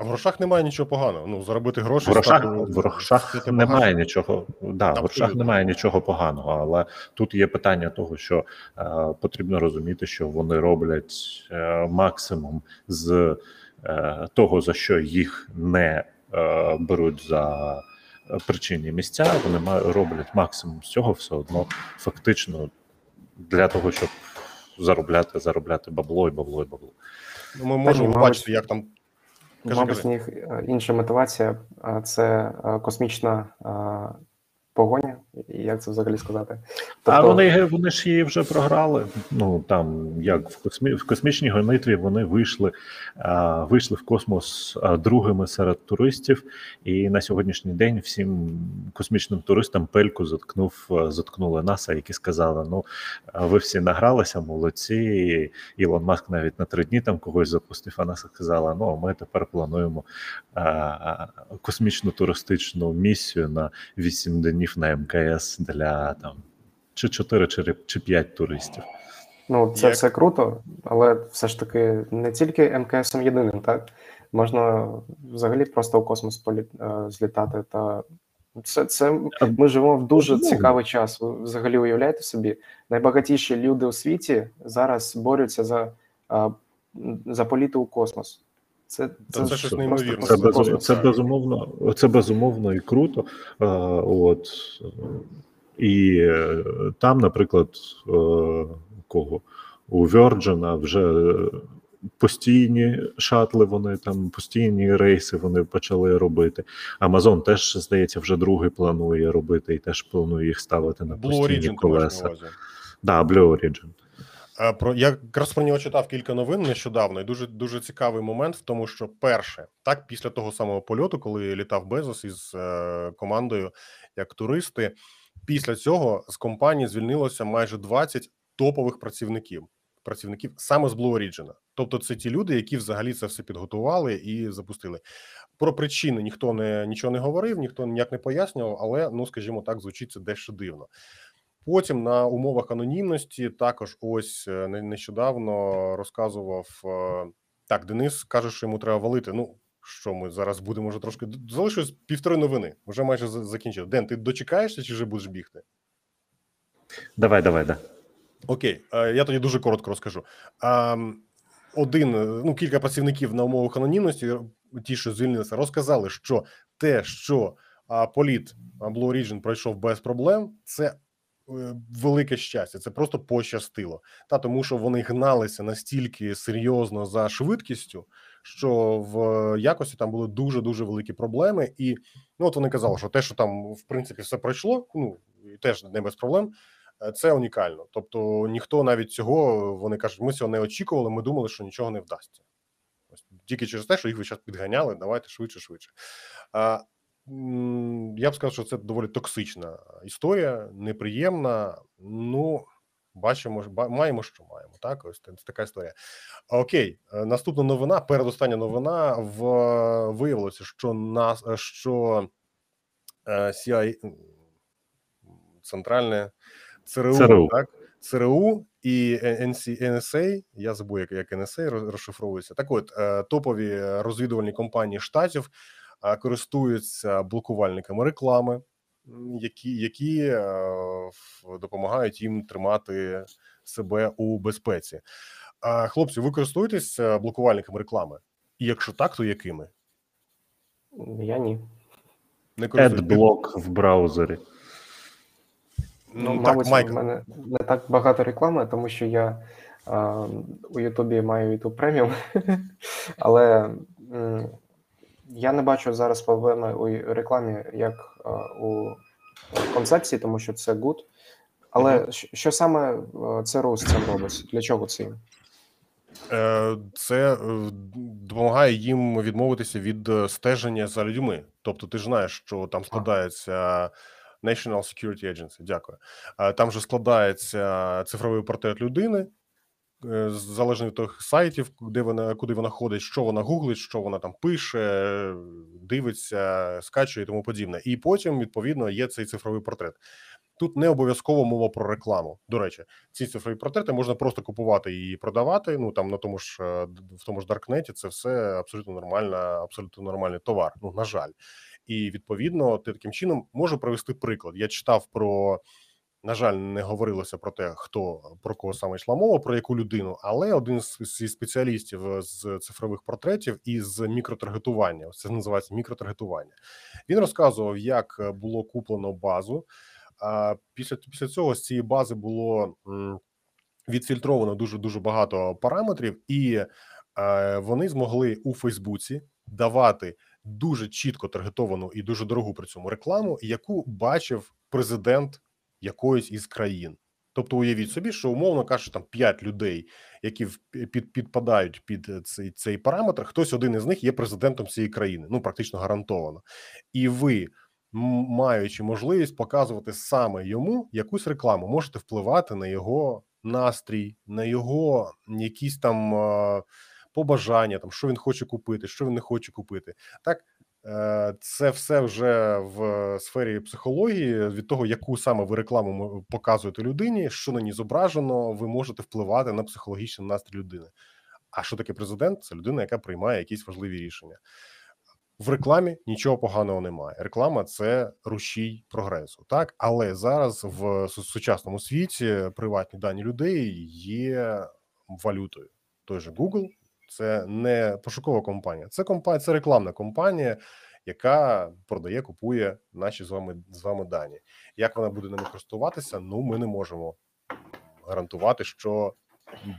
A: А в грошах немає нічого поганого. Ну заробити гроші
B: В грошах,
A: стати-
B: в грошах немає нічого. Да, в грошах немає нічого поганого, але тут є питання того, що е, потрібно розуміти, що вони роблять е, максимум з е, того, за що їх не е, беруть за причинні місця. Вони ма- роблять максимум з цього все одно фактично для того, щоб заробляти, заробляти бабло і бабло і бабло.
A: Ну, ми можемо бачити, як там Кажи,
C: Мабуть,
A: кажи.
C: в них е, інша мотивація це е, космічна е, погоня, і як це взагалі сказати?
B: А
C: Тобто-
B: вони, вони ж її вже програли. Ну там як в космі в космічній гонитві вони вийшли, а, вийшли в космос а, другими серед туристів, і на сьогоднішній день всім космічним туристам пельку заткнув заткнули НАСА, які сказали: ну ви всі награлися, молодці. І Ілон Маск навіть на три дні там когось запустив. А НАСА сказала: ну ми тепер плануємо а, космічну туристичну місію на 8 днів на МКС для там чи 4, чи, чи 5 туристів.
C: Ну, це
A: Як?
C: все круто, але все ж таки не тільки МКСом єдиним, так? Можна взагалі просто у космос полі... е, злітати. Та це, це ми живемо в дуже цікавий час. Ви взагалі уявляєте собі, найбагатіші люди у світі зараз борються за, а, за політи у космос. Це,
A: Та це щось неймовірне.
B: Це,
C: космос.
B: це безумовно, це безумовно і круто. Е, от і там, наприклад, е, кого у Virgin вже постійні шатли, вони там постійні рейси вони почали робити. Amazon теж, здається, вже другий планує робити і теж планує їх ставити на
A: Blue
B: постійні
A: на
B: колеса. Да, Blue Origin.
A: Е, Про я якраз про нього читав кілька новин нещодавно, і дуже дуже цікавий момент в тому, що перше, так після того самого польоту, коли літав Безос із е, командою як туристи, після цього з компанії звільнилося майже 20 топових працівників. Працівників саме з Blue Origin. Тобто, це ті люди, які взагалі це все підготували і запустили. Про причини ніхто не нічого не говорив, ніхто ніяк не пояснював, але ну скажімо так, звучить це дещо дивно. Потім на умовах анонімності також ось е, не- нещодавно розказував е, так. Денис каже, що йому треба валити. Ну що ми зараз будемо вже трошки залишилось півтори новини. Вже майже за- закінчили. Ден, ти дочекаєшся чи вже будеш бігти?
B: Давай, давай, да.
A: Окей, е, я тоді дуже коротко розкажу. Один, ну кілька працівників на умовах анонімності, ті, що звільнилися, розказали, що те, що політ Blue Origin пройшов без проблем, це велике щастя. Це просто пощастило. Та тому, що вони гналися настільки серйозно за швидкістю, що в якості там були дуже дуже великі проблеми. І ну от вони казали, що те, що там в принципі все пройшло, ну і теж не без проблем. Е, Це унікально. Тобто ніхто навіть цього вони кажуть, ми цього не очікували. Ми думали, що нічого не вдасться. Ось тільки через те, що їх ви час підганяли, давайте швидше, швидше. Я б сказав, що це доволі токсична історія, неприємна. Ну бачимо, маємо, що маємо. Так, ось це така історія. Окей, е, наступна новина. Передостання новина в виявилося, що нас що е, CI, центральне ЦРУ,
B: ЦРУ.
A: так ЦРУ і NSA, я забув, як, як NSA розшифровується. Так от, е, топові розвідувальні компанії штатів е, користуються блокувальниками реклами, які, які е, допомагають їм тримати себе у безпеці. Хлопці, ви користуєтесь е, блокувальниками реклами? І якщо так, то якими?
C: Я ні.
A: Не?
B: Adblock в браузері.
C: Ну,
A: Ну, так,
C: мабуть,
A: Майк,
C: в мене не так багато реклами, тому що я а, у Ютубі маю YouTube преміум, (laughs) але м, я не бачу зараз проблеми у рекламі як у концепції, тому що це good. Але
A: Мгм.
C: що, саме а, ЦРУ з цим робить? Для чого це їм?
A: Е, це е, допомагає їм відмовитися від е, стеження за людьми. Тобто, ти ж знаєш, що там складається National Security Agency, Дякую. Е, Там же складається цифровий портрет людини, е, залежно від тих сайтів, де вона куди вона ходить, що вона гуглить, що вона там пише, дивиться, скачує і тому подібне. І потім, відповідно, є цей цифровий портрет. Тут не обов'язково мова про рекламу. До речі, ці цифрові портрети можна просто купувати і продавати. Ну там на тому ж е, в тому ж Даркнеті це все абсолютно нормальна, абсолютно нормальний товар. Ну на жаль, і відповідно, ти таким чином можу привести приклад. Я читав про. На жаль, не говорилося про те, хто про кого саме йшла мова, про яку людину, але один з зі спеціалістів е, з цифрових портретів і з мікротаргетування, це називається мікротаргетування. Він розказував, як е, було куплено базу. А після після цього з цієї бази було відфільтровано дуже дуже багато параметрів, і е, вони змогли у Фейсбуці давати дуже чітко таргетовану і дуже дорогу при цьому рекламу, яку бачив президент якоїсь із країн. Тобто, уявіть собі, що умовно кажучи, там 5 людей, які під, підпадають під е, цей, цей параметр, хтось один із них є президентом цієї країни, ну практично гарантовано. І ви, маючи можливість показувати саме йому якусь рекламу, можете впливати на його настрій, на його якісь там е, побажання, там що він хоче купити, що він не хоче купити. Так Це все вже в сфері психології. Від того, яку саме ви рекламу показуєте людині, що на ній зображено, ви можете впливати на психологічний настрій людини. А що таке президент? Це людина, яка приймає якісь важливі рішення. В рекламі нічого поганого немає. Реклама це рушій прогресу, так але зараз в сучасному світі приватні дані людей є валютою. Той же Google це не пошукова компанія, це компанія, це рекламна компанія, яка продає, купує наші з вами з вами дані. Як вона буде ними користуватися? Ну ми не можемо гарантувати, що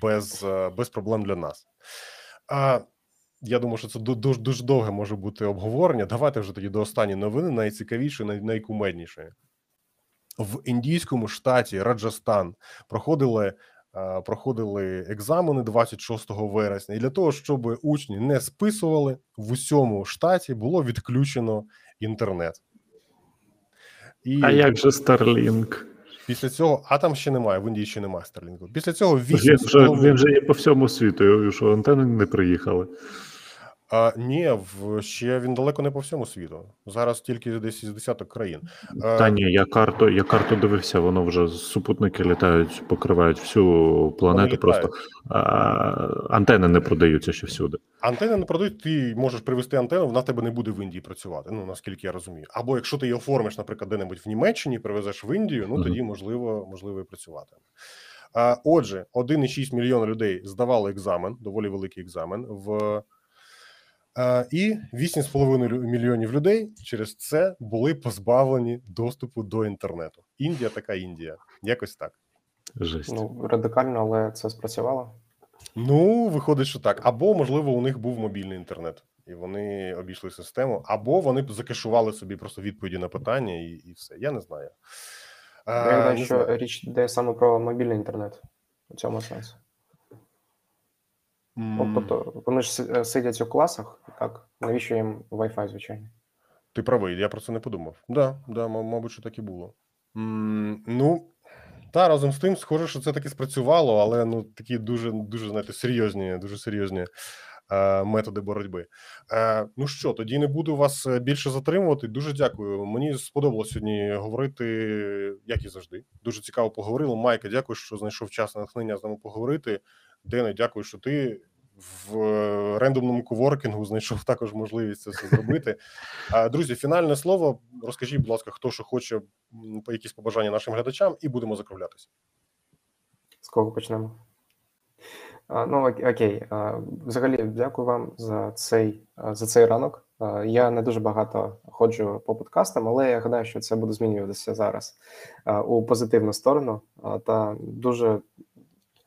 A: без, е, без проблем для нас. А я думаю, що це дуже дуже довге може бути обговорення. Давайте вже тоді до останньої новини, найцікавішої, най, найкумеднішої. В індійському штаті Раджастан проходили, проходили екзамени 26 вересня, і для того, щоб учні не списували, в усьому штаті було відключено інтернет. І
B: А як же Starlink?
A: після цього, а там ще немає, в Індії ще немає Starlink. Після цього
B: Він
A: вісім
B: вже, він вже є по всьому світу, що антени не приїхали.
A: А, ні, в ще він далеко не по всьому світу. Зараз тільки десь із десяток країн.
B: Та ні, я карту, я карту дивився, воно вже супутники літають, покривають всю планету. Просто а, антени не продаються ще всюди.
A: Антени не продають, ти можеш привезти антенну, вона в тебе не буде в Індії працювати. Ну наскільки я розумію. Або якщо ти її оформиш, наприклад, де-небудь в Німеччині, привезеш в Індію, ну тоді можливо, можливо, і працюватиме. Отже, 1,6 мільйона людей здавали екзамен, доволі великий екзамен в. А, і 8,5 лю- мільйонів людей через це були позбавлені доступу до інтернету. Індія така Індія, якось так.
B: Жесть.
C: Ну, радикально, але це спрацювало.
A: Ну, виходить, що так. Або, можливо, у них був мобільний інтернет, і вони обійшли систему, або вони закешували собі просто відповіді на питання, і, і все. Я не знаю. А,
C: Я гадаю,
A: не
C: що
A: знаю.
C: річ йде саме про мобільний інтернет у цьому сенсі. Ну, тобто вони ж е, сидять у класах, так? Навіщо їм Wi-Fi, звичайно?
A: Ти правий, я про це не подумав. Да, да, мабуть, що так і було. М, Ну, Та разом з тим, схоже, що це таки спрацювало, але ну такі дуже дуже знаєте, серйозні, дуже серйозні е, методи боротьби. Е, ну що, тоді не буду вас більше затримувати. Дуже дякую. Мені сподобалось сьогодні говорити, як і завжди. Дуже цікаво поговорили. Майка, дякую, що знайшов час натхнення з нами поговорити. Дене, дякую, що ти в е, рендомному коворкінгу знайшов також можливість це все зробити. Друзі, фінальне слово. Розкажіть, будь ласка, хто що хоче якісь побажання нашим глядачам, і будемо закруглятися.
C: З кого почнемо? Ну, окей. Взагалі, дякую вам за цей, за цей ранок. Я не дуже багато ходжу по подкастам, але я гадаю, що це буде змінюватися зараз у позитивну сторону. Та дуже,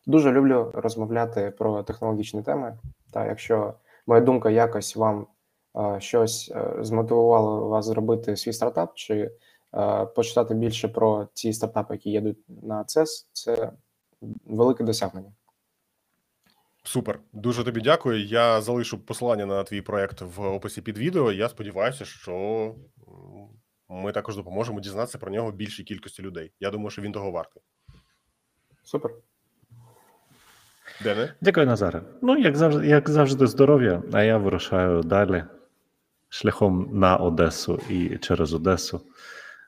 C: дуже люблю розмовляти про технологічні теми. Та якщо моя думка якось вам а, щось е, змотивувала вас зробити свій стартап, чи е, почитати більше про ті стартапи, які їдуть на CES, це велике досягнення.
A: Супер, дуже тобі дякую. Я залишу посилання на твій проект в описі під відео. Я сподіваюся, що ми також допоможемо дізнатися про нього більшій кількості людей. Я думаю, що він того вартий.
C: Супер.
A: Дене?
B: Дякую, Назаре. Ну, як завжди, як завжди, здоров'я, а я вирушаю далі шляхом на Одесу і через Одесу.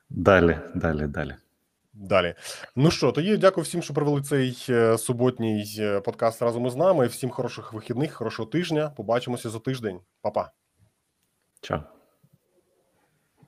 B: Далі, далі, далі.
A: Далі. Ну що, тоді дякую всім, що провели цей е, суботній е, подкаст разом із нами. Всім хороших вихідних, хорошого тижня. Побачимося за тиждень. Па-па.
B: Чао.